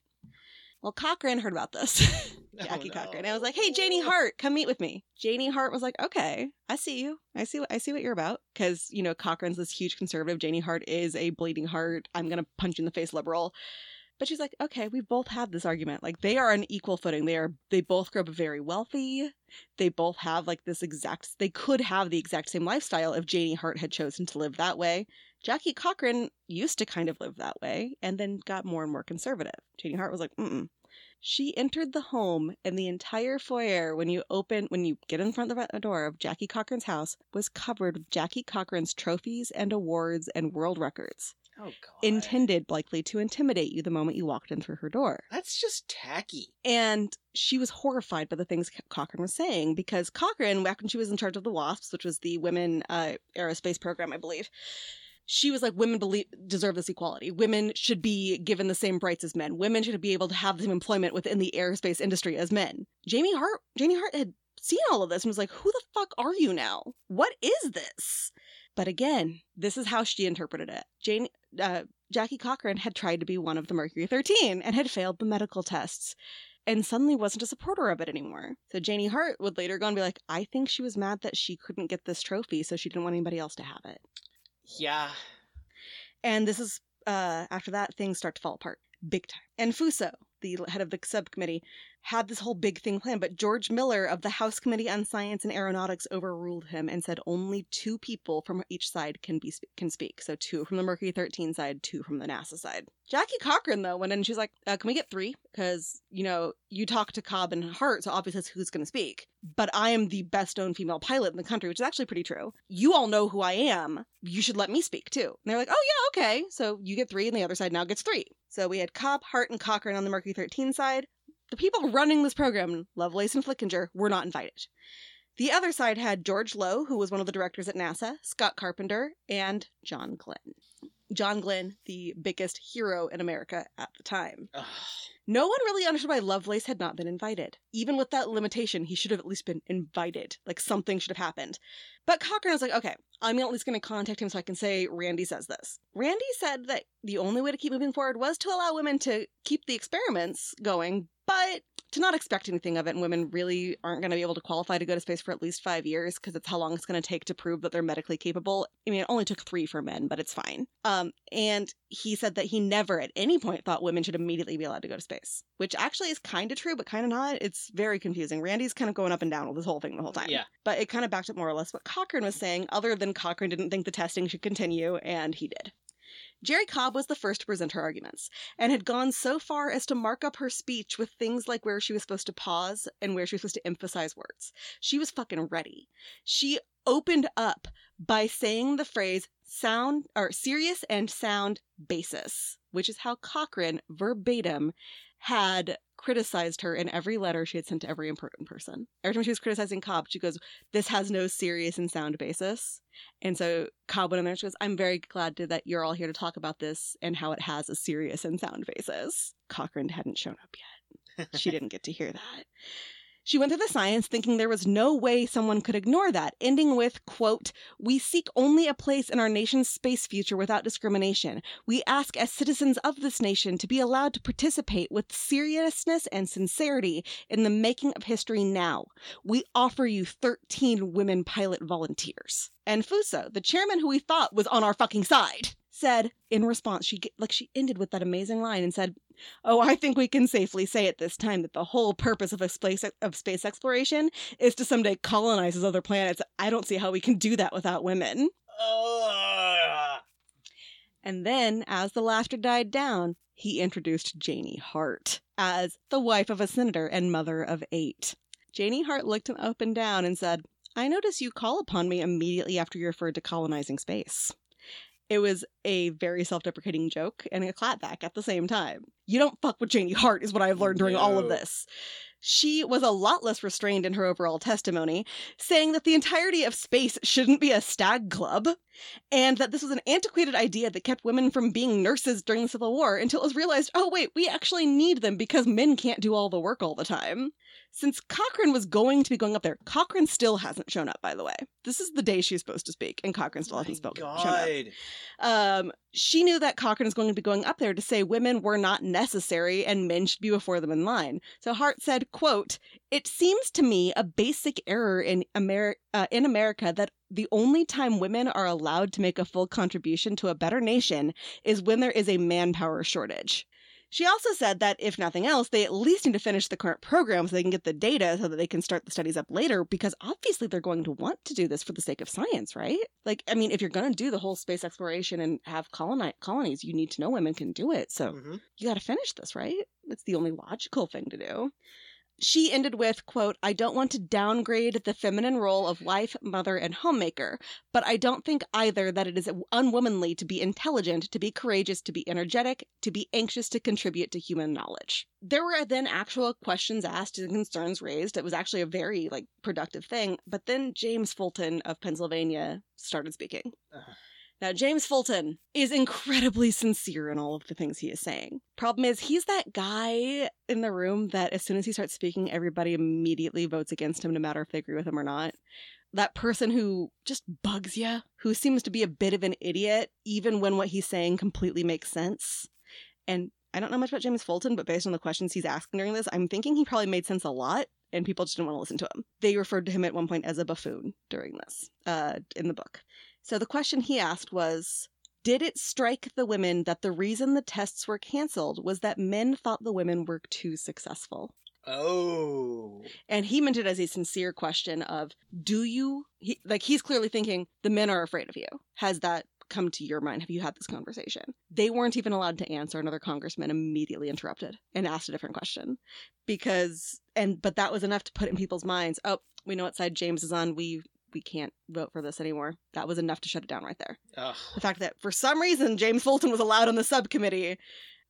A: Well, Cochran heard about this. Jackie
B: Oh,
A: Cochran.
B: no.
A: And I was like, "Hey, Janie Hart, come meet with me." Janie Hart was like, "Okay, I see you. I see what I see what you're about." Because you know, Cochran's this huge conservative. Janie Hart is a bleeding heart. I'm gonna punch you in the face, liberal. But she's like, "Okay, we both had this argument. Like, they are on equal footing. They are. They both grew up very wealthy. They both have like this exact. They could have the exact same lifestyle if Janie Hart had chosen to live that way." Jackie Cochran used to kind of live that way and then got more and more conservative. Janie Hart was like, mm she entered the home and the entire foyer when you open when you get in front of the door of Jackie Cochran's house was covered with Jackie Cochran's trophies and awards and world records
B: Oh god.
A: intended likely to intimidate you the moment you walked in through her door.
B: That's just tacky.
A: And she was horrified by the things Cochran was saying because Cochran, back when she was in charge of the WASPs, which was the women uh, aerospace program, I believe, she was like, women believe, deserve this equality. Women should be given the same rights as men. Women should be able to have the same employment within the aerospace industry as men. Jamie Hart, Jamie Hart had seen all of this and was like, who the fuck are you now? What is this? But again, this is how she interpreted it. Jane, uh, Jackie Cochran had tried to be one of the Mercury 13 and had failed the medical tests and suddenly wasn't a supporter of it anymore. So Janie Hart would later go and be like, I think she was mad that she couldn't get this trophy, so she didn't want anybody else to have it.
B: Yeah.
A: And this is, uh, after that, things start to fall apart big time. Anfuso, the head of the subcommittee, had this whole big thing planned, but George Miller of the House Committee on Science and Aeronautics overruled him and said only two people from each side can be can speak. So two from the Mercury 13 side, two from the NASA side. Jackie Cochran though went in and she was like, uh, "Can we get three? Because you know you talk to Cobb and Hart, so obviously that's who's going to speak. But I am the best known female pilot in the country, which is actually pretty true. You all know who I am. You should let me speak too." And they're like, "Oh yeah, okay. So you get three, and the other side now gets three. So we had Cobb, Hart, and Cochran on the Mercury 13 side the people running this program, Lovelace and Flickinger, were not invited. The other side had George Low, who was one of the directors at NASA, Scott Carpenter, and John Glenn. John Glenn, the biggest hero in America at the time.
B: Ugh.
A: No one really understood why Lovelace had not been invited. Even with that limitation, he should have at least been invited. Like something should have happened. But Cochran was like, okay, I'm at least going to contact him so I can say Randy says this. Randy said that the only way to keep moving forward was to allow women to keep the experiments going, but to not expect anything of it. And women really aren't going to be able to qualify to go to space for at least five years because it's how long it's going to take to prove that they're medically capable. I mean, it only took three for men, but it's fine. Um, and he said that he never at any point thought women should immediately be allowed to go to space, which actually is kind of true, but kind of not. It's very confusing. Randy's kind of going up and down with this whole thing the whole time.
B: Yeah.
A: But it kind of backed up more or less what Cochran was saying, other than Cochran didn't think the testing should continue, and he did. Jerrie Cobb was the first to present her arguments, and had gone so far as to mark up her speech with things like where she was supposed to pause and where she was supposed to emphasize words. She was fucking ready. She opened up by saying the phrase sound or serious and sound basis, which is how Cochran verbatim had criticized her in every letter she had sent to every important person. Every time she was criticizing Cobb, she goes, This has no serious and sound basis. And so Cobb went in there and she goes, I'm very glad that you're all here to talk about this and how it has a serious and sound basis. Cochran hadn't shown up yet. She didn't get to hear that. She went through the science thinking there was no way someone could ignore that, ending with, quote, We seek only a place in our nation's space future without discrimination. We ask as citizens of this nation to be allowed to participate with seriousness and sincerity in the making of history now. We offer you 13 women pilot volunteers. Anfuso, the chairman who we thought was on our fucking side, said in response, she like she ended with that amazing line and said, "Oh, I think we can safely say at this time that the whole purpose of a space of space exploration is to someday colonize other planets. I don't see how we can do that without women." And then, as the laughter died down, he introduced Janie Hart as the wife of a senator and mother of eight. Janie Hart looked him up and down and said, I notice you call upon me immediately after you referred to colonizing space. It was a very self deprecating joke and a clapback at the same time. You don't fuck with Janie Hart, is what I've learned during all of this. She was a lot less restrained in her overall testimony, saying that the entirety of space shouldn't be a stag club, and that this was an antiquated idea that kept women from being nurses during the Civil War until it was realized oh, wait, we actually need them because men can't do all the work all the time. Since Cochran was going to be going up there, Cochran still hasn't shown up, by the way. This is the day she's supposed to speak, and Cochran still hasn't spoken.
B: God.
A: Um, she knew that Cochran was going to be going up there to say women were not necessary and men should be before them in line. So Hart said, quote, It seems to me a basic error in, Ameri- uh, in America that the only time women are allowed to make a full contribution to a better nation is when there is a manpower shortage. She also said that if nothing else, they at least need to finish the current program so they can get the data so that they can start the studies up later because obviously they're going to want to do this for the sake of science, right? Like, I mean, if you're going to do the whole space exploration and have coloni- colonies, you need to know women can do it. So
B: Mhm.
A: you got to finish this, right? It's the only logical thing to do. She ended with, quote, I don't want to downgrade the feminine role of wife, mother, and homemaker, but I don't think either that it is unwomanly to be intelligent, to be courageous, to be energetic, to be anxious to contribute to human knowledge. There were then actual questions asked and concerns raised. It was actually a very like productive thing. But then James Fulton of Pennsylvania started speaking. Now, James Fulton is incredibly sincere in all of the things he is saying. Problem is, he's that guy in the room that as soon as he starts speaking, everybody immediately votes against him, no matter if they agree with him or not. that person who just bugs you, who seems to be a bit of an idiot, even when what he's saying completely makes sense. And I don't know much about James Fulton, but based on the questions he's asking during this, I'm thinking he probably made sense a lot, and people just didn't want to listen to him. They referred to him at one point as a buffoon during this, uh, in the book. So the question he asked was Did it strike the women that the reason the tests were canceled was that men thought the women were too successful?
B: Oh.
A: And he meant it as a sincere question of, do you, he, like, he's clearly thinking, the men are afraid of you. Has that come to your mind? Have you had this conversation? They weren't even allowed to answer. Another congressman immediately interrupted and asked a different question because, and, but that was enough to put in people's minds, oh, we know what side James is on. We, we can't vote for this anymore. That was enough to shut it down right there.
B: Ugh.
A: The fact that for some reason James Fulton was allowed on the subcommittee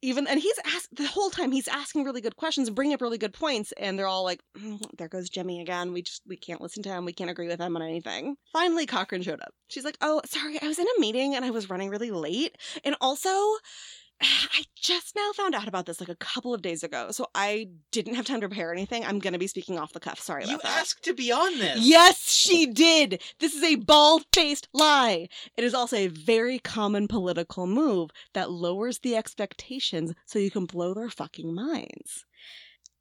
A: even and he's asked the whole time he's asking really good questions and bringing up really good points and they're all like "Mm, there goes jimmy again we just we can't listen to him we can't agree with him on anything finally cochran showed up she's like oh sorry i was in a meeting and i was running really late and also I just now found out about this like a couple of days ago, so I didn't have time to prepare anything. I'm gonna be speaking off the cuff. Sorry about
B: You
A: that.
B: asked to be on this.
A: Yes, she did. This is a bald faced lie. It is also a very common political move that lowers the expectations so you can blow their fucking minds.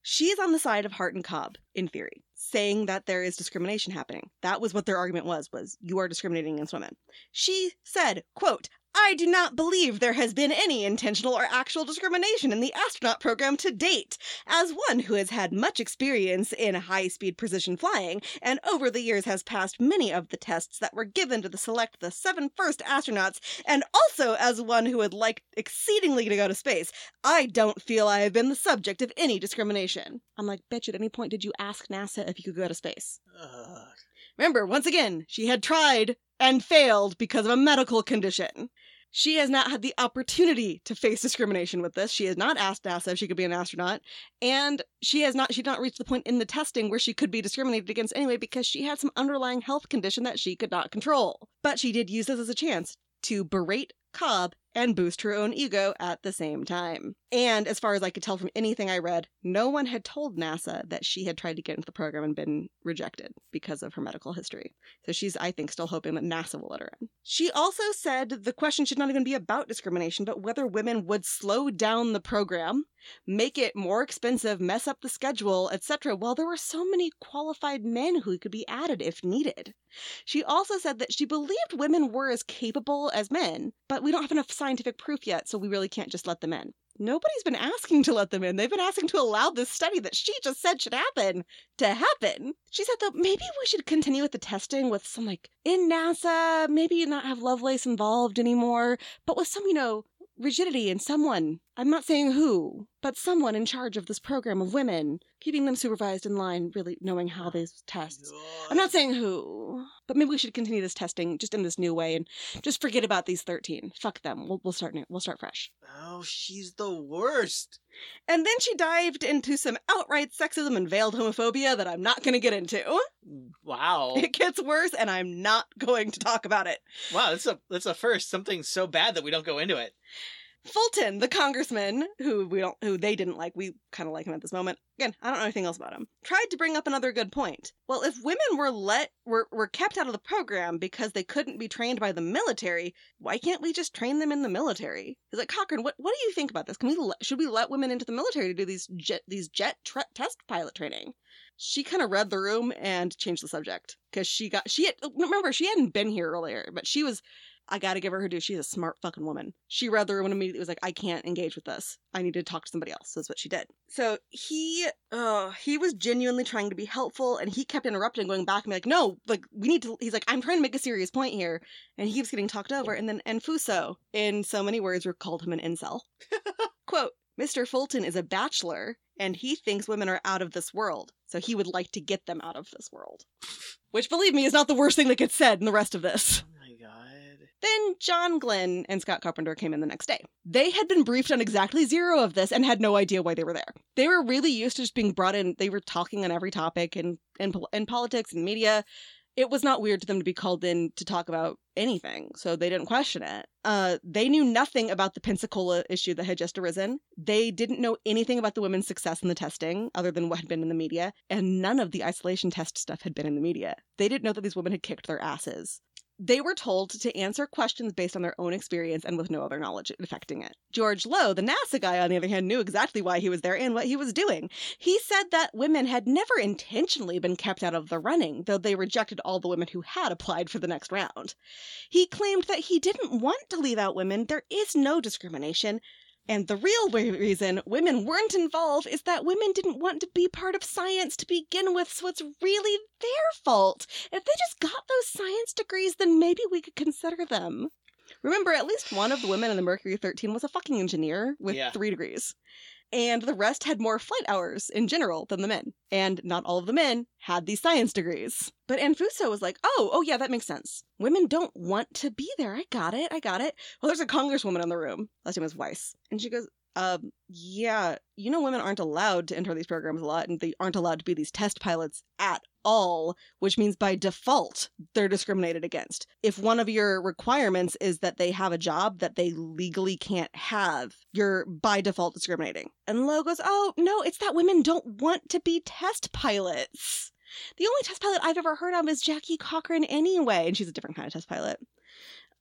A: She is on the side of Hart and Cobb, in theory, saying that there is discrimination happening. That was what their argument was, was you are discriminating against women. She said, quote, I do not believe there has been any intentional or actual discrimination in the astronaut program to date. As one who has had much experience in high speed precision flying and over the years has passed many of the tests that were given to the select the seven first astronauts, and also as one who would like exceedingly to go to space, I don't feel I have been the subject of any discrimination. I'm like, bitch, at any point did you ask NASA if you could go to space?
B: Ugh.
A: Remember, once again, she had tried and failed because of a medical condition. She has not had the opportunity to face discrimination with this. She has not asked NASA if she could be an astronaut, and she has not she not reach the point in the testing where she could be discriminated against anyway because she had some underlying health condition that she could not control. But she did use this as a chance to berate Cobb and boost her own ego at the same time. And as far as I could tell from anything I read, no one had told NASA that she had tried to get into the program and been rejected because of her medical history. So she's, I think, still hoping that NASA will let her in. She also said the question should not even be about discrimination, but whether women would slow down the program, make it more expensive, mess up the schedule, etc., while there were so many qualified men who could be added if needed. She also said that she believed women were as capable as men, but we don't have enough scientific proof yet, so we really can't just let them in. Nobody's been asking to let them in. They've been asking to allow this study that she just said should happen to happen. She said, though, maybe we should continue with the testing with some, like, in NASA, maybe not have Lovelace involved anymore, but with some, you know, rigidity and someone, I'm not saying who, but someone in charge of this program of women, keeping them supervised in line, really knowing how these tests. I'm not saying who, but maybe we should continue this testing just in this new way and just forget about these 13. Fuck them. We'll, we'll start new. We'll start fresh.
B: Oh, she's the worst.
A: And then she dived into some outright sexism and veiled homophobia that I'm not going to get into.
B: Wow.
A: It gets worse, and I'm not going to talk about it.
B: wow, that's a that's a first. Something so bad that we don't go into it.
A: Fulton, the congressman, who we don't, who they didn't like, we kind of like him at this moment. Again, I don't know anything else about him. Tried to bring up another good point. Well, if women were let were were kept out of the program because they couldn't be trained by the military, why can't we just train them in the military? He's like, Cochran, what what do you think about this? Can we should we let women into the military to do these jet these jet test pilot training? She kind of read the room and changed the subject because she got she had remember she hadn't been here earlier, but she was I gotta give her her due. She's a smart fucking woman. She read the room and immediately was like, I can't engage with this. I need to talk to somebody else. So that's what she did. So he, uh, he was genuinely trying to be helpful and he kept interrupting, going back and be like, no, like, we need to, he's like, I'm trying to make a serious point here. And he keeps getting talked over. And then Anfuso, in so many words, called him an incel. Quote, Mr. Fulton is a bachelor and he thinks women are out of this world. So he would like to get them out of this world. Which, believe me, is not the worst thing that gets said in the rest of this. Then John Glenn and Scott Carpenter came in the next day. They had been briefed on exactly zero of this and had no idea why they were there. They were really used to just being brought in. They were talking on every topic and in, in, in politics and media. it was not weird to them to be called in to talk about anything, so they didn't question it. Uh, they knew nothing about the Pensacola issue that had just arisen. They didn't know anything about the women's success in the testing, other than what had been in the media, and none of the isolation test stuff had been in the media. They didn't know that these women had kicked their asses. They were told to answer questions based on their own experience and with no other knowledge affecting it. George Low, the NASA guy, on the other hand, knew exactly why he was there and what he was doing. He said that women had never intentionally been kept out of the running, though they rejected all the women who had applied for the next round. He claimed that he didn't want to leave out women. There is no discrimination. And the real reason women weren't involved is that women didn't want to be part of science to begin with, so it's really their fault. If they just got those science degrees, then maybe we could consider them. Remember, at least one of the women in the Mercury 13 was a fucking engineer with
B: Yeah.
A: three degrees. And the rest had more flight hours in general than the men. And not all of the men had these science degrees. But Anfuso was like, oh, oh yeah, that makes sense. Women don't want to be there. I got it. I got it. Well, there's a congresswoman in the room. Last name was Weis. And she goes, um, yeah, you know, women aren't allowed to enter these programs a lot, and they aren't allowed to be these test pilots at all, which means by default, they're discriminated against. If one of your requirements is that they have a job that they legally can't have, you're by default discriminating. And Low goes, oh, no, it's that women don't want to be test pilots. The only test pilot I've ever heard of is Jackie Cochran anyway, and she's a different kind of test pilot.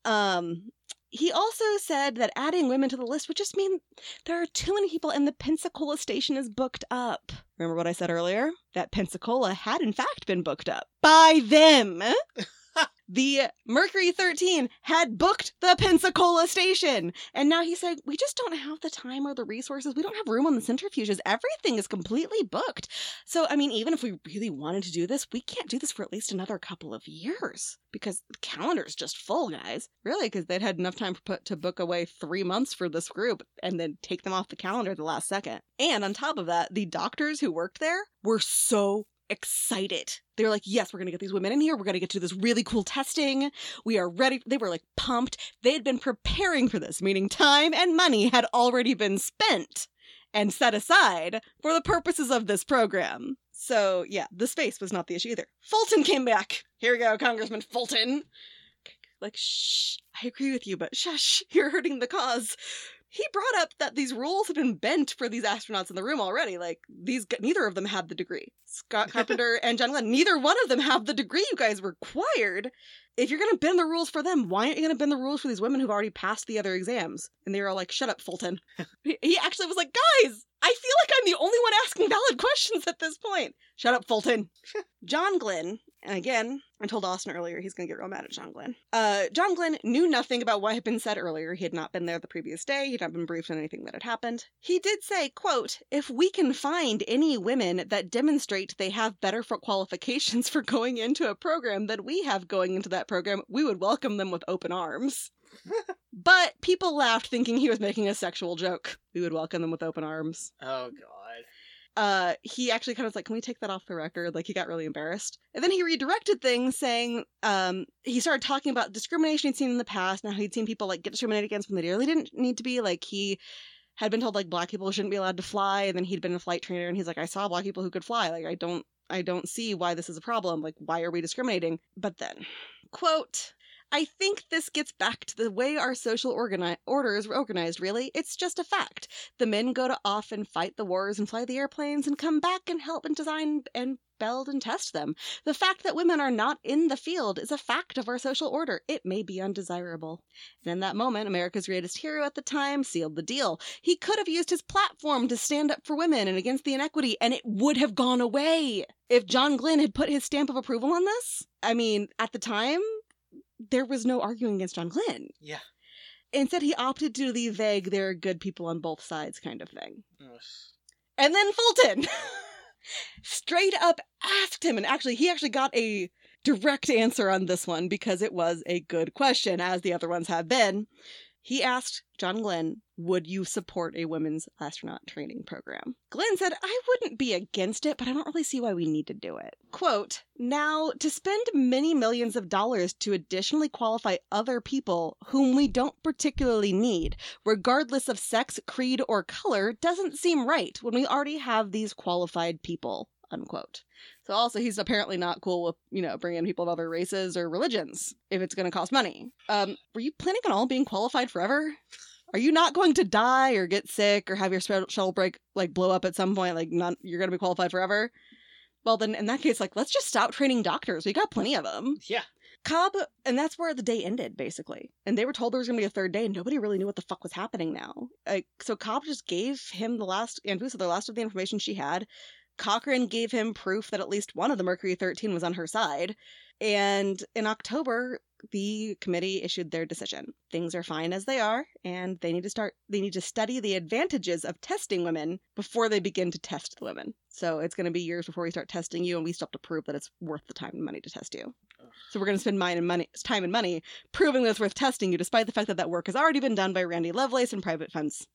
A: Um, he also said that adding women to the list would just mean there are too many people and the Pensacola station is booked up. Remember what I said earlier? That Pensacola had in fact been booked up by them. the Mercury 13 had booked the Pensacola station. And now he said, We just don't have the time or the resources. We don't have room on the centrifuges. Everything is completely booked. So, I mean, even if we really wanted to do this, we can't do this for at least another couple of years because the calendar's just full, guys. Really, because they'd had enough time to book away three months for this group and then take them off the calendar at the last second. And on top of that, the doctors who worked there were so excited. They were like, yes, we're going to get these women in here. We're going to get to this really cool testing. We are ready. They were like pumped. They had been preparing for this, meaning time and money had already been spent and set aside for the purposes of this program. So, yeah, the space was not the issue either. Fulton came back. Here we go, Congressman Fulton. Like, shh, I agree with you, but shush, you're hurting the cause he brought up that these rules had been bent for these astronauts in the room already. Like these, neither of them had the degree. Scott Carpenter and John Glenn, neither one of them have the degree you guys required. If you're gonna bend the rules for them, why aren't you gonna bend the rules for these women who've already passed the other exams? And they were all like, "Shut up, Fulton." he actually was like, "Guys, I feel like I'm the only one asking valid questions at this point." Shut up, Fulton. John Glenn, and again, I told Austin earlier he's going to get real mad at John Glenn. Uh, John Glenn knew nothing about what had been said earlier. He had not been there the previous day. He'd not been briefed on anything that had happened. He did say, quote, if we can find any women that demonstrate they have better for qualifications for going into a program than we have going into that program, we would welcome them with open arms. but people laughed thinking he was making a sexual joke. We would welcome them with open arms
B: Oh god.
A: Uh he actually kind of was like can we take that off the record? Like he got really embarrassed. And then he redirected things saying um he started talking about discrimination he'd seen in the past now he'd seen people like get discriminated against when they really didn't need to be. Like he had been told like black people shouldn't be allowed to fly and then he'd been a flight trainer and he's like i saw black people who could fly. Like i don't i don't see why this is a problem. Like why are we discriminating? But then quote I think this gets back to the way our social organi- order is organized, really. It's just a fact. The men go to off and fight the wars and fly the airplanes and come back and help and design and build and test them. The fact that women are not in the field is a fact of our social order. It may be undesirable. And in that moment, America's greatest hero at the time sealed the deal. He could have used his platform to stand up for women and against the inequity, and it would have gone away. If John Glenn had put his stamp of approval on this, I mean, at the time, there was no arguing against John Glenn.
B: Yeah.
A: Instead, he opted to do the vague, there are good people on both sides kind of thing.
B: Ugh.
A: And then Fulton straight up asked him, and actually, he actually got a direct answer on this one because it was a good question, as the other ones have been. He asked John Glenn, Would you support a women's astronaut training program? Glenn said, I wouldn't be against it, but I don't really see why we need to do it. Quote, Now, to spend many millions of dollars to additionally qualify other people whom we don't particularly need, regardless of sex, creed, or color, doesn't seem right when we already have these qualified people. Unquote. So also he's apparently not cool with, you know, bringing people of other races or religions if it's going to cost money. Um, were you planning on all being qualified forever? Are you not going to die or get sick or have your shuttle break like blow up at some point? Like, not you're going to be qualified forever. Well, then in that case, like, let's just stop training doctors. We got plenty of them.
B: Yeah.
A: Cobb, and that's where the day ended, basically. And they were told there was going to be a third day, and nobody really knew what the fuck was happening now. Like, so Cobb just gave him the last, Anfuso the last of the information she had. Cochran gave him proof that at least one of the Mercury 13 was on her side. And in October, the committee issued their decision. Things are fine as they are, and they need to start they need to study the advantages of testing women before they begin to test the women. So it's going to be years before we start testing you, and we still have to prove that it's worth the time and money to test you. So we're going to spend mine and money, time and money proving that it's worth testing you, despite the fact that that work has already been done by Randy Lovelace and private funds.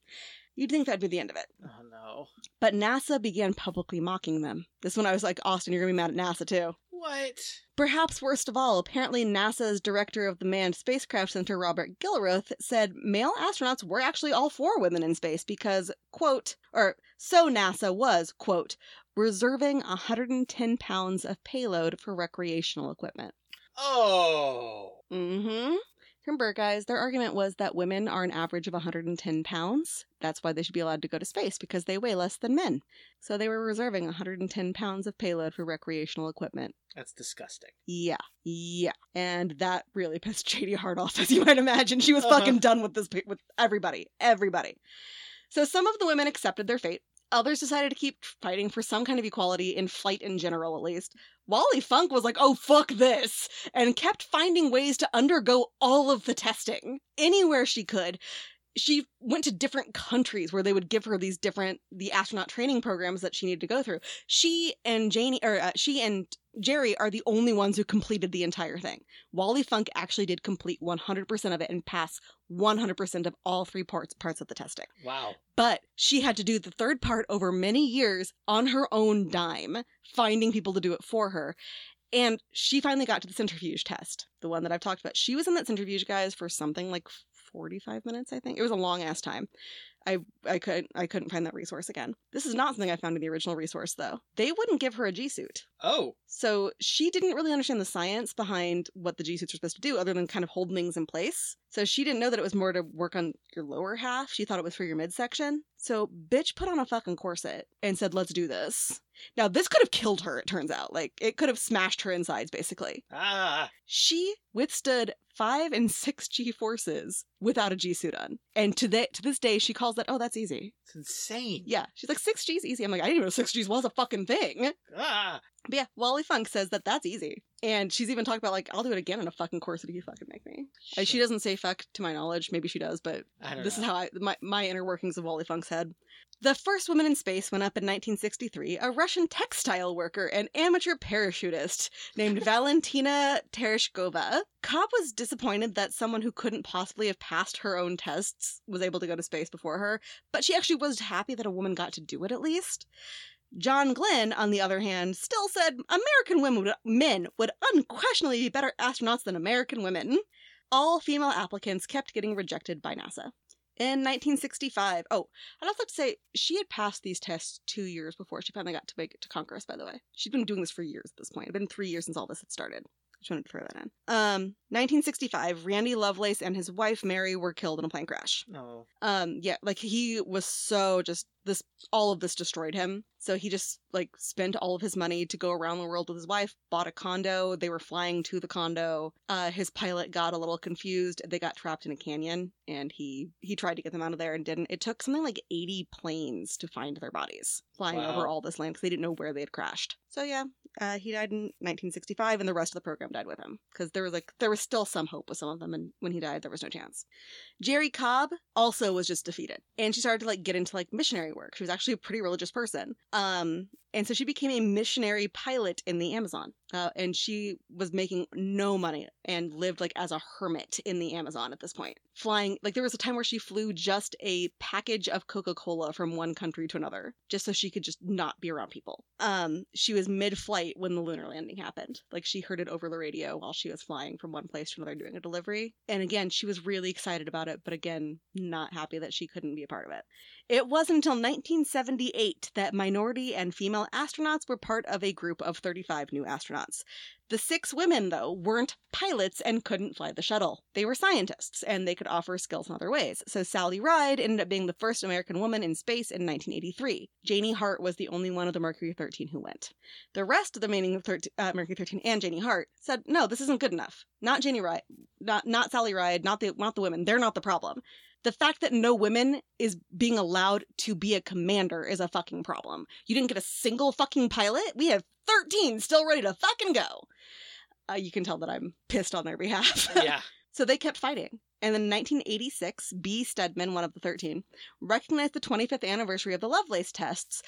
A: You'd think that'd be the end of it.
B: Oh no.
A: But NASA began publicly mocking them. This one I was like, Austin, you're going to be mad at NASA too.
B: What?
A: Perhaps worst of all, apparently NASA's director of the Manned Spacecraft Center, Robert Gilruth, said male astronauts were actually all for women in space because, quote, or so NASA was, quote, reserving 110 pounds of payload for recreational equipment.
B: Oh.
A: Mm-hmm. Remember, guys, their argument was that women are an average of 110 pounds. That's why they should be allowed to go to space, because they weigh less than men. So they were reserving 110 pounds of payload for recreational equipment.
B: That's disgusting.
A: Yeah, yeah. And that really pissed JD Hart off, as you might imagine. She was
B: Uh-huh.
A: fucking done with this, with everybody. Everybody. So some of the women accepted their fate. Others decided to keep fighting for some kind of equality in flight in general, at least. Wally Funk was like, oh, fuck this, and kept finding ways to undergo all of the testing anywhere she could. She went to different countries where they would give her these different the astronaut training programs that she needed to go through. She and Janie, or uh, she and Jerrie are the only ones who completed the entire thing. Wally Funk actually did complete 100% of it and pass 100% of all three parts parts of the testing.
B: Wow.
A: But she had to do the third part over many years on her own dime, finding people to do it for her. And she finally got to the centrifuge test, the one that I've talked about. She was in that centrifuge, guys, for something like 45 minutes, I think. It was a long ass time. I I couldn't I couldn't find that resource again. This is not something I found in the original resource though. They wouldn't give her a G suit.
B: Oh.
A: So she didn't really understand the science behind what the G suits were supposed to do, other than kind of hold things in place. So she didn't know that it was more to work on your lower half. She thought it was for your midsection. So bitch put on a fucking corset and said, "Let's do this." Now this could have killed her. It turns out, like it could have smashed her insides, basically.
B: Ah.
A: She withstood five and six G forces without a G suit on, and to that to this day, she calls that, "Oh, that's easy."
B: It's insane.
A: Yeah, she's like six G's easy. I'm like, I didn't even know six G's was a fucking thing.
B: Ah.
A: But yeah, Wally Funk says that that's easy. And she's even talked about, like, I'll do it again in a fucking course if you fucking make me. Uh, she doesn't say fuck to my knowledge. Maybe she does, but this
B: know.
A: is how I, my, my inner workings of Wally Funk's head. The first woman in space went up in 1963, a Russian textile worker and amateur parachutist named Valentina Tereshkova. Cobb was disappointed that someone who couldn't possibly have passed her own tests was able to go to space before her, but she actually was happy that a woman got to do it at least. John Glenn, on the other hand, still said American women would, men would unquestionably be better astronauts than American women. All female applicants kept getting rejected by NASA. In 1965, oh, I'd also like to say she had passed these tests two years before she finally got to make it to Congress, by the way. She'd been doing this for years at this point. It'd been three years since all this had started. I just wanted to throw that in. Um, 1965, Randy Lovelace and his wife Mary were killed in a plane crash.
B: No.
A: Um, yeah, like he was so just this all of this destroyed him. So he just like spent all of his money to go around the world with his wife, bought a condo. They were flying to the condo. Uh, his pilot got a little confused. They got trapped in a canyon, and he he tried to get them out of there and didn't. It took something like 80 planes to find their bodies flying
B: Wow.
A: over all this land because they didn't know where they had crashed. So yeah, uh, he died in 1965, and the rest of the program died with him because there was like there was still some hope with some of them, and when he died, there was no chance. Jerrie Cobb also was just defeated, and she started to like get into like missionary work. She was actually a pretty religious person, um, and so she became a missionary pilot in the Amazon. Uh, and she was making no money and lived like as a hermit in the Amazon at this point. Flying, like, there was a time where she flew just a package of Coca Cola from one country to another, just so she could just not be around people. Um, she was mid flight when the lunar landing happened. Like, she heard it over the radio while she was flying from one place to another doing a delivery. And again, she was really excited about it, but again, not happy that she couldn't be a part of it. It wasn't until 1978 that minority and female astronauts were part of a group of 35 new astronauts. The six women, though, weren't pilots and couldn't fly the shuttle. They were scientists, and they could offer skills in other ways. So Sally Ride ended up being the first American woman in space in 1983. Janie Hart was the only one of the Mercury 13 who went. The rest of the remaining 13, uh, Mercury 13 and Janie Hart said, "No, this isn't good enough. Not Janie Ride, not not Sally Ride, not the not the women. They're not the problem the fact that no women is being allowed to be a commander is a fucking problem. You didn't get a single fucking pilot? We have 13 still ready to fucking go. Uh, you can tell that I'm pissed on their behalf.
B: yeah.
A: so they kept fighting. And in 1986, B. Steadman, one of the 13, recognized the 25th anniversary of the Lovelace tests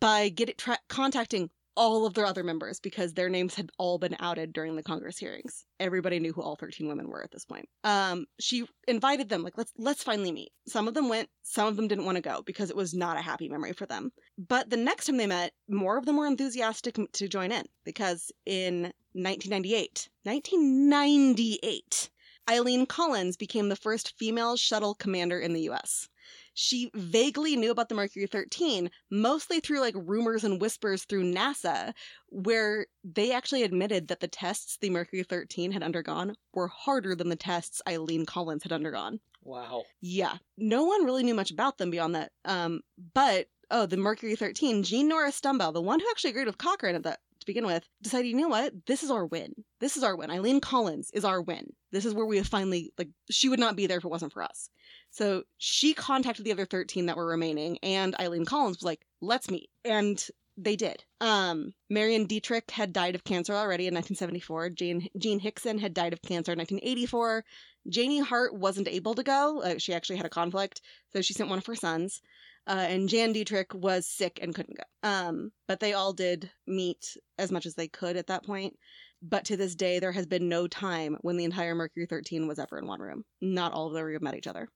A: by get it tra- contacting all of their other members because their names had all been outed during the Congress hearings. Everybody knew who all 13 women were at this point. Um, she invited them, like, let's let's finally meet. Some of them went, some of them didn't want to go because it was not a happy memory for them. But the next time they met, more of them were enthusiastic to join in because in 1998, 1998, Eileen Collins became the first female shuttle commander in the US she vaguely knew about the Mercury 13, mostly through like rumors and whispers through NASA, where they actually admitted that the tests the Mercury 13 had undergone were harder than the tests Eileen Collins had undergone.
B: Wow.
A: Yeah. No one really knew much about them beyond that. Um, but oh, the Mercury 13, Jean Nora Stumbough, the one who actually agreed with Cochran at that to begin with, decided, you know what? This is our win. This is our win. Eileen Collins is our win. This is where we have finally, like, she would not be there if it wasn't for us. So she contacted the other 13 that were remaining, and Eileen Collins was like, let's meet. And they did. Um, Marion Dietrich had died of cancer already in 1974. Jane, Jean Hixson had died of cancer in 1984. Janie Hart wasn't able to go. Uh, she actually had a conflict, so she sent one of her sons. Uh, and Jan Dietrich was sick and couldn't go. Um, but they all did meet as much as they could at that point. But to this day, there has been no time when the entire Mercury 13 was ever in one room. Not all of them have met each other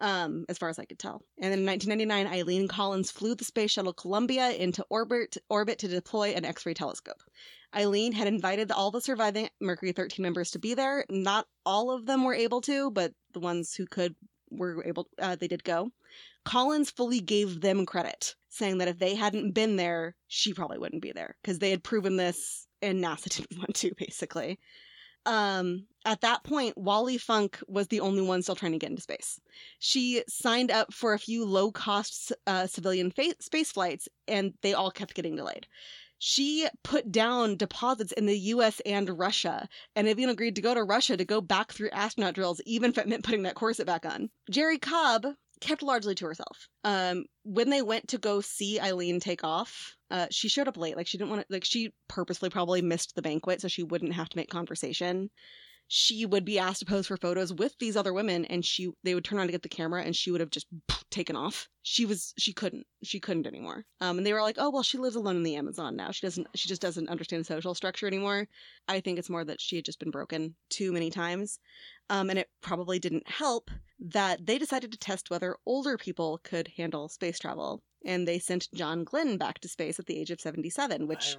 A: um, as far as I could tell. And in 1999, Eileen Collins flew the space shuttle Columbia into orbit, orbit to deploy an X ray telescope. Eileen had invited all the surviving Mercury 13 members to be there. Not all of them were able to, but the ones who could were able, uh, they did go. Collins fully gave them credit, saying that if they hadn't been there, she probably wouldn't be there because they had proven this and NASA didn't want to, basically um, at that point, Wally Funk was the only one still trying to get into space. She signed up for a few low cost uh, civilian fa- space flights, and they all kept getting delayed. She put down deposits in the US and Russia, and even agreed to go to Russia to go back through astronaut drills, even if it meant putting that corset back on. Jerrie Cobb kept largely to herself. Um, when they went to go see Eileen take off, uh, she showed up late. Like she didn't want to. Like she purposely probably missed the banquet so she wouldn't have to make conversation she would be asked to pose for photos with these other women and she they would turn on to get the camera and she would have just taken off. She was she couldn't she couldn't anymore. Um and they were like oh well she lives alone in the amazon now. She doesn't she just doesn't understand social structure anymore. I think it's more that she had just been broken too many times. Um and it probably didn't help that they decided to test whether older people could handle space travel. And they sent John Glenn back to space at the age of 77, which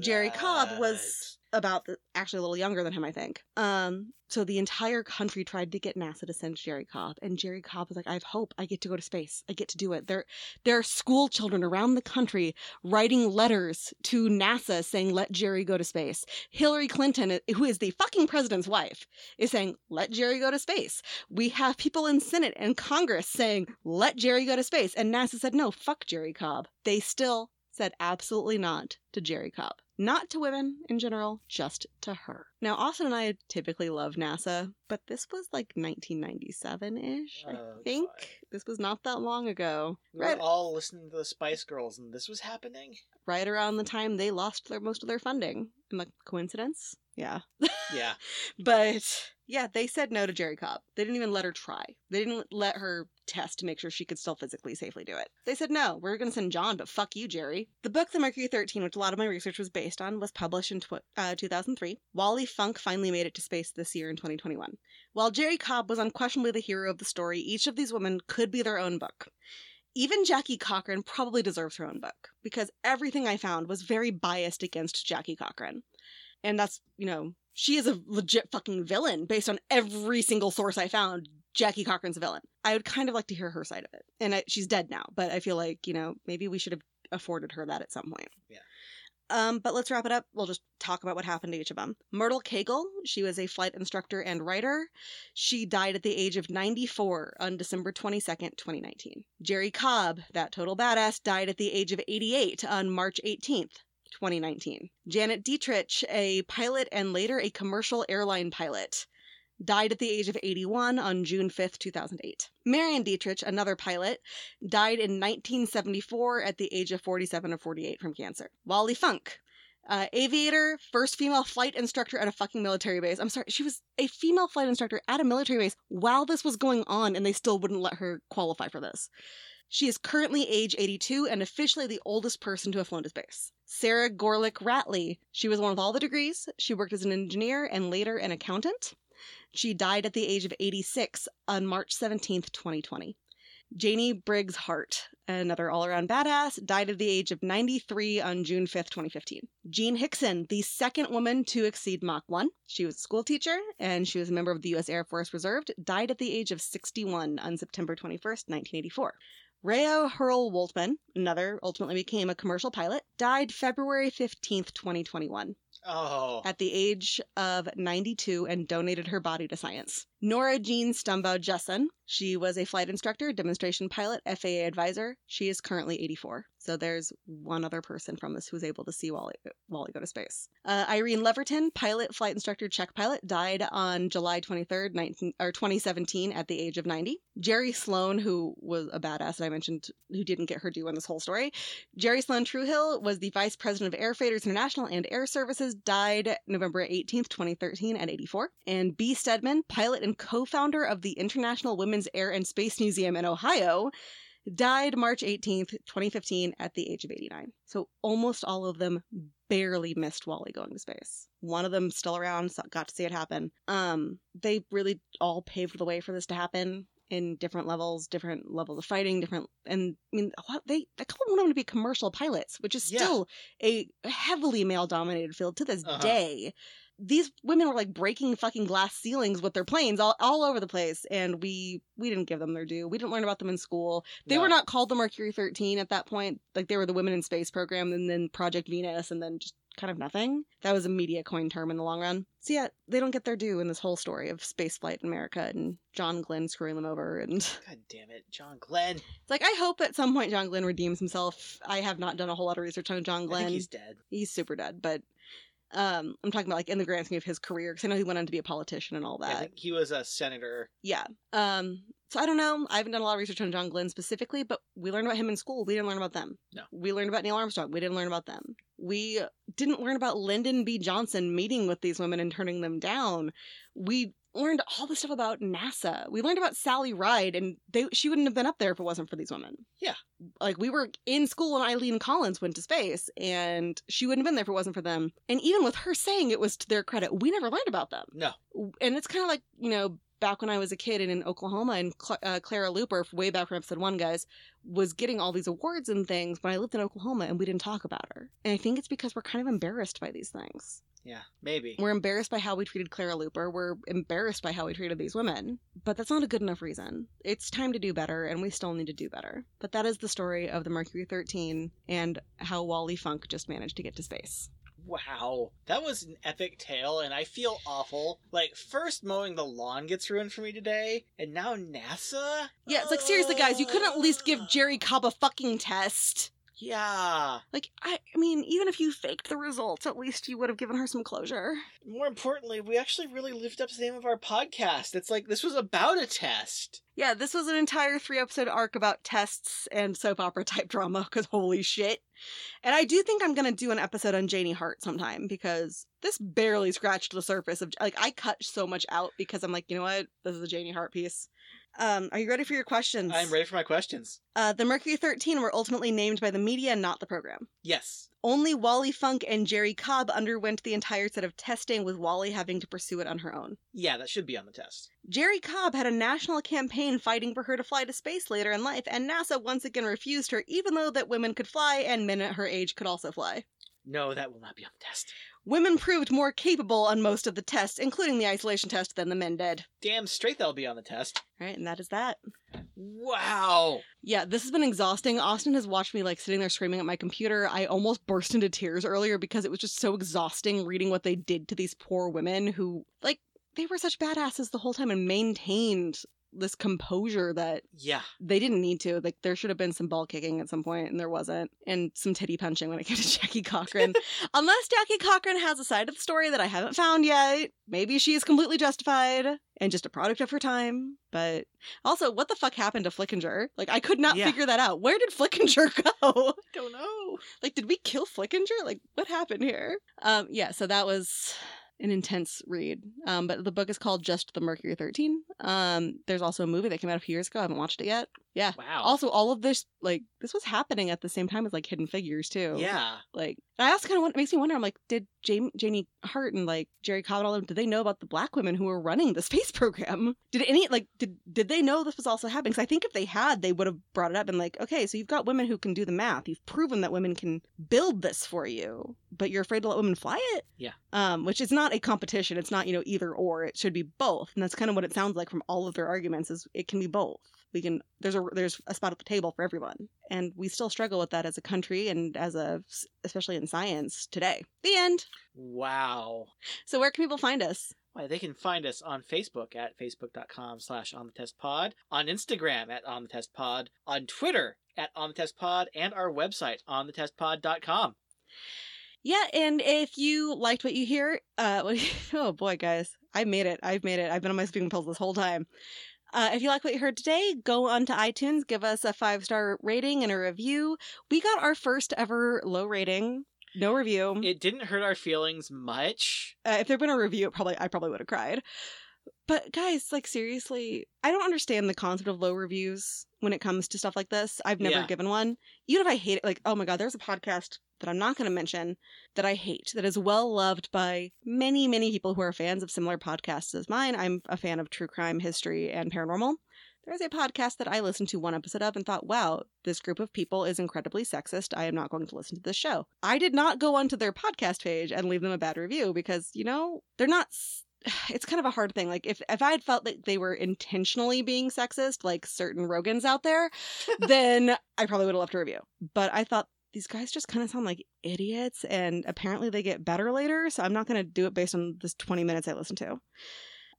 A: Jerrie Cobb was about the, actually a little younger than him, I think. Um, so the entire country tried to get NASA to send Jerrie Cobb, and Jerrie Cobb was like, "I have hope. I get to go to space. I get to do it." There, there are school children around the country writing letters to NASA saying, "Let Jerrie go to space." Hillary Clinton, who is the fucking president's wife, is saying, "Let Jerrie go to space." We have people in Senate and Congress saying, "Let Jerrie go to space," and NASA said, "No, fuck Jerrie Cobb." They still said absolutely not to Jerrie Cobb. Not to women in general, just to her. Now, Austin and I typically love NASA, but this was like 1997 ish, I uh, think. Fine. This was not that long ago.
B: We were right. all listening to the Spice Girls, and this was happening?
A: Right around the time they lost their most of their funding. And like, coincidence? Yeah.
B: Yeah.
A: but Yeah, they said no to Jerrie Cobb. They didn't even let her try. They didn't let her test to make sure she could still physically safely do it. They said no, we're going to send John, but fuck you, Jerrie. The book The Mercury 13, which a lot of my research was based on, was published in tw- uh, 2003. Wally Funk finally made it to space this year in 2021. While Jerrie Cobb was unquestionably the hero of the story, each of these women could be their own book. Even Jackie Cochran probably deserves her own book because everything I found was very biased against Jackie Cochran. And that's, you know, she is a legit fucking villain based on every single source I found. Jackie Cochran's a villain. I would kind of like to hear her side of it. And I, she's dead now, but I feel like, you know, maybe we should have afforded her that at some point.
B: Yeah.
A: Um, but let's wrap it up. We'll just talk about what happened to each of them. Myrtle Cagle, she was a flight instructor and writer. She died at the age of 94 on December 22nd, 2019. Jerrie Cobb, that total badass, died at the age of 88 on March 18th, 2019. Janet Dietrich, a pilot and later a commercial airline pilot, died at the age of 81 on June 5th, 2008. Marion Dietrich, another pilot, died in 1974 at the age of 47 or 48 from cancer. Wally Funk, uh, aviator, first female flight instructor at a fucking military base. I'm sorry, she was a female flight instructor at a military base while this was going on, and they still wouldn't let her qualify for this. She is currently age 82 and officially the oldest person to have flown to space. Sarah Gorelick Ratley. She was one with all the degrees. She worked as an engineer and later an accountant. She died at the age of 86 on March 17th, 2020. Janie Briggs Hart, another all around badass, died at the age of 93 on June 5th, 2015. Jean Hixson, the second woman to exceed Mach 1. She was a school teacher and she was a member of the U.S. Air Force Reserve, died at the age of 61 on September 21st, 1984. Rhea Hurrle Woltman, another, ultimately became a commercial pilot, died February 15th, 2021
B: Oh.
A: at the age of 92 and donated her body to science. Nora Jean Stumbough Jessen. She was a flight instructor, demonstration pilot, FAA advisor. She is currently 84. So there's one other person from this who was able to see Wally, Wally go to space. Uh, Irene Leverton, pilot, flight instructor, check pilot, died on July 23rd, 19, or 2017 at the age of 90. Jerri Sloan, who was a badass that I mentioned, who didn't get her due in this whole story. Jerri Sloan Truhill was the vice president of Air Freighters International and Air Services, died November 18th, 2013 at 84. And B. Steadman, pilot and co-founder of the International Women's Air and Space Museum in Ohio, died March 18th, 2015 at the age of 89. So almost all of them barely missed Wally going to space. One of them still around, got to see it happen. Um, they really all paved the way for this to happen in different levels, different levels of fighting, different and I mean what they they call them to be commercial pilots, which is
B: Yeah.
A: still a heavily male dominated field to this
B: Uh-huh.
A: day. These women were like breaking fucking glass ceilings with their planes all, all over the place, and we we didn't give them their due. We didn't learn about them in school. They
B: No.
A: were not called the Mercury 13 at that point. Like they were the Women in Space program, and then Project Venus, and then just kind of nothing. That was a media coin term in the long run. So yeah, they don't get their due in this whole story of spaceflight in America and John Glenn screwing them over. And
B: God damn it, John Glenn.
A: It's like I hope at some point John Glenn redeems himself. I have not done a whole lot of research on John Glenn.
B: he's dead.
A: he's super dead, but um, I'm talking about like in the grand scheme of his career because I know he went on to be a politician and all
B: I
A: that.
B: think he was a senator.
A: Yeah. Um, so I don't know. I haven't done a lot of research on John Glenn specifically, but we learned about him in school. We didn't learn about them.
B: No.
A: We learned about Neil Armstrong. We didn't learn about them. We didn't learn about Lyndon B. Johnson meeting with these women and turning them down. We learned all the stuff about NASA. We learned about Sally Ride, and they she wouldn't have been up there if it wasn't for these women.
B: Yeah.
A: Like we were in school when Eileen Collins went to space, and she wouldn't have been there if it wasn't for them. And even with her saying it was to their credit, we never learned about them
B: No.
A: and it's kind of like you know back when I was a kid and in Oklahoma and Cl- uh, Clara Luper way back from episode one guys was getting all these awards and things when I lived in Oklahoma and we didn't talk about her. And I think it's because we're kind of embarrassed by these things.
B: Yeah, maybe.
A: we're embarrassed by how we treated Clara Luper. We're embarrassed by how we treated these women. But that's not a good enough reason. It's time to do better and we still need to do better. But that is the story of the Mercury 13 and how Wally Funk just managed to get to space
B: Wow, that was an epic tale, and I feel awful. Like, first mowing the lawn gets ruined for me today, and now NASA?
A: yeah it's like seriously guys you couldn't at least give ah. Jerrie Cobb a fucking test
B: Yeah.
A: Like, I, I mean, even if you faked the results, at least you would have given her some closure.
B: More importantly, we actually really lived up to the name of our podcast. It's like this was about a test.
A: Yeah, this was an entire three episode arc about tests and soap opera type drama, because holy shit. And I do think I'm going to do an episode on Janie Hart sometime because this barely scratched the surface of, like, I cut so much out because I'm like, you know what? This is a Janie Hart piece. Um, are you ready for your questions?
B: I'm ready for my questions.
A: Uh, the Mercury 13 were ultimately named by the media, not the program.
B: Yes.
A: Only Wally Funk and Jerrie Cobb underwent the entire set of testing, with Wally having to pursue it on her own.
B: Yeah, that should be on the test.
A: Jerrie Cobb had a national campaign fighting for her to fly to space later in life, and NASA once again refused her, even though that women could fly and men at her age could also fly.
B: No, that will not be on the test.
A: Women proved more capable on most of the tests, including the isolation test, than the men did.
B: Damn straight that'll be on the test.
A: All right, and that is that.
B: Wow.
A: Yeah, this has been exhausting. Austin has watched me like sitting there screaming at my computer. I almost burst into tears earlier because it was just so exhausting reading what they did to these poor women who, like, they were such badasses the whole time and maintained this composure that
B: Yeah.
A: they didn't need to. Like there should have been some ball kicking at some point, and there wasn't, and some titty punching when it came to Jackie Cochran. Unless Jackie Cochran has a side of the story that I haven't found yet, maybe she is completely justified and just a product of her time. But also, what the fuck happened to Flickinger? Like I could not
B: Yeah.
A: figure that out. Where did Flickinger go?
B: i Don't know.
A: like did we kill Flickinger? Like what happened here? Um, yeah. So that was an intense read. Um, but the book is called Just the Mercury 13. Um, there's also a movie that came out a few years ago. I haven't watched it yet. Yeah.
B: Wow.
A: Also, all of this, like, this was happening at the same time as, like, Hidden Figures, too.
B: yeah.
A: Like, and I also kind of makes me wonder, I'm like, did Jane, Janie Hart and, like, Jerrie Cobb and all of them, did they know about the black women who were running the space program? Did any, like, did, did they know this was also happening? Because I think if they had, they would have brought it up and, like, okay, so you've got women who can do the math. You've proven that women can build this for you, but you're afraid to let women fly it?
B: Yeah.
A: Um, which is not a competition. It's not, you know, either or. It should be both. And that's kind of what it sounds like from all of their arguments is it can be both. We can there's a there's a spot at the table for everyone. And we still struggle with that as a country and as a especially in science today. The end.
B: Wow.
A: So where can people find us?
B: Why, they can find us on Facebook at facebook.com slash on the test pod, on Instagram at on the test pod, on Twitter at on the test pod, and our website on the testpod.com.
A: Yeah, and if you liked what you hear, uh, oh boy, guys, I made it. I've made it. I've been on my speaking pills this whole time. Uh, if you like what you heard today, go onto iTunes, give us a five star rating and a review. We got our first ever low rating, no review.
B: It didn't hurt our feelings much.
A: uh, if there'd been a review, it probably I probably would have cried. But guys, like seriously, I don't understand the concept of low reviews when it comes to stuff like this. I've never
B: Yeah.
A: given one. Even if I hate it, like oh my god, there's a podcast that I'm not going to mention that I hate that is well loved by many many people who are fans of similar podcasts as mine. I'm a fan of true crime, history, and paranormal. There's a podcast that I listened to one episode of and thought, wow, this group of people is incredibly sexist. I am not going to listen to this show. I did not go onto their podcast page and leave them a bad review because, you know, they're not. It's kind of a hard thing. Like, if, if I had felt that they were intentionally being sexist, like certain Rogans out there, then I probably would have left a review. But I thought these guys just kind of sound like idiots, and apparently they get better later. So I'm not going to do it based on this 20 minutes I listened to.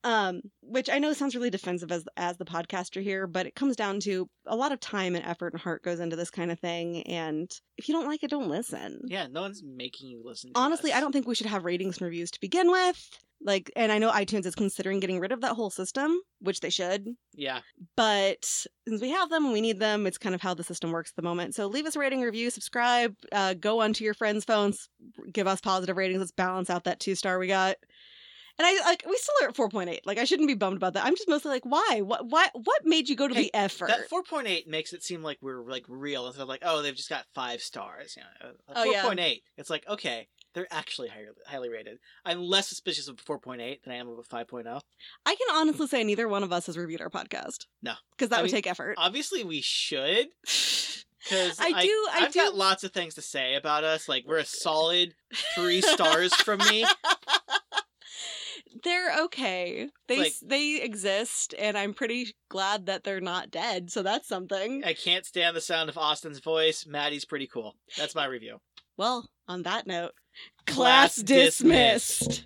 A: Um, which I know sounds really defensive as as the podcaster here, but it comes down to a lot of time and effort and heart goes into this kind of thing. And if you don't like it, don't listen.
B: Yeah, no one's making you listen
A: Honestly,
B: us.
A: I don't think we should have ratings and reviews to begin with. Like, and I know iTunes is considering getting rid of that whole system, which they should.
B: Yeah.
A: But since we have them and we need them, it's kind of how the system works at the moment. So leave us a rating, review, subscribe, uh, go onto your friends' phones, give us positive ratings. Let's balance out that two star we got. And I like we still are at four point eight. Like I shouldn't be bummed about that. I'm just mostly like, why? What? What? What made you go to
B: Hey,
A: the effort?
B: That 4.8 makes it seem like we're like real instead of like, oh, they've just got five stars. You know, uh,
A: Oh, yeah.
B: 4.8. It's like, okay, they're actually highly, highly rated. I'm less suspicious of 4.8 than I am of a oh. 5.0.
A: I can honestly say neither one of us has reviewed our podcast.
B: No.
A: because that
B: I
A: would
B: mean,
A: take effort.
B: Obviously, we should. Because
A: I do. I
B: have
A: do.
B: got lots of things to say about us. Like, we're a solid three stars from me.
A: they're okay. They
B: Like-
A: they exist, and I'm pretty glad that they're not dead. So that's something.
B: I can't stand the sound of Austin's voice. Maddie's pretty cool. That's my review.
A: Well, on that note,
B: Class
A: class dismissed.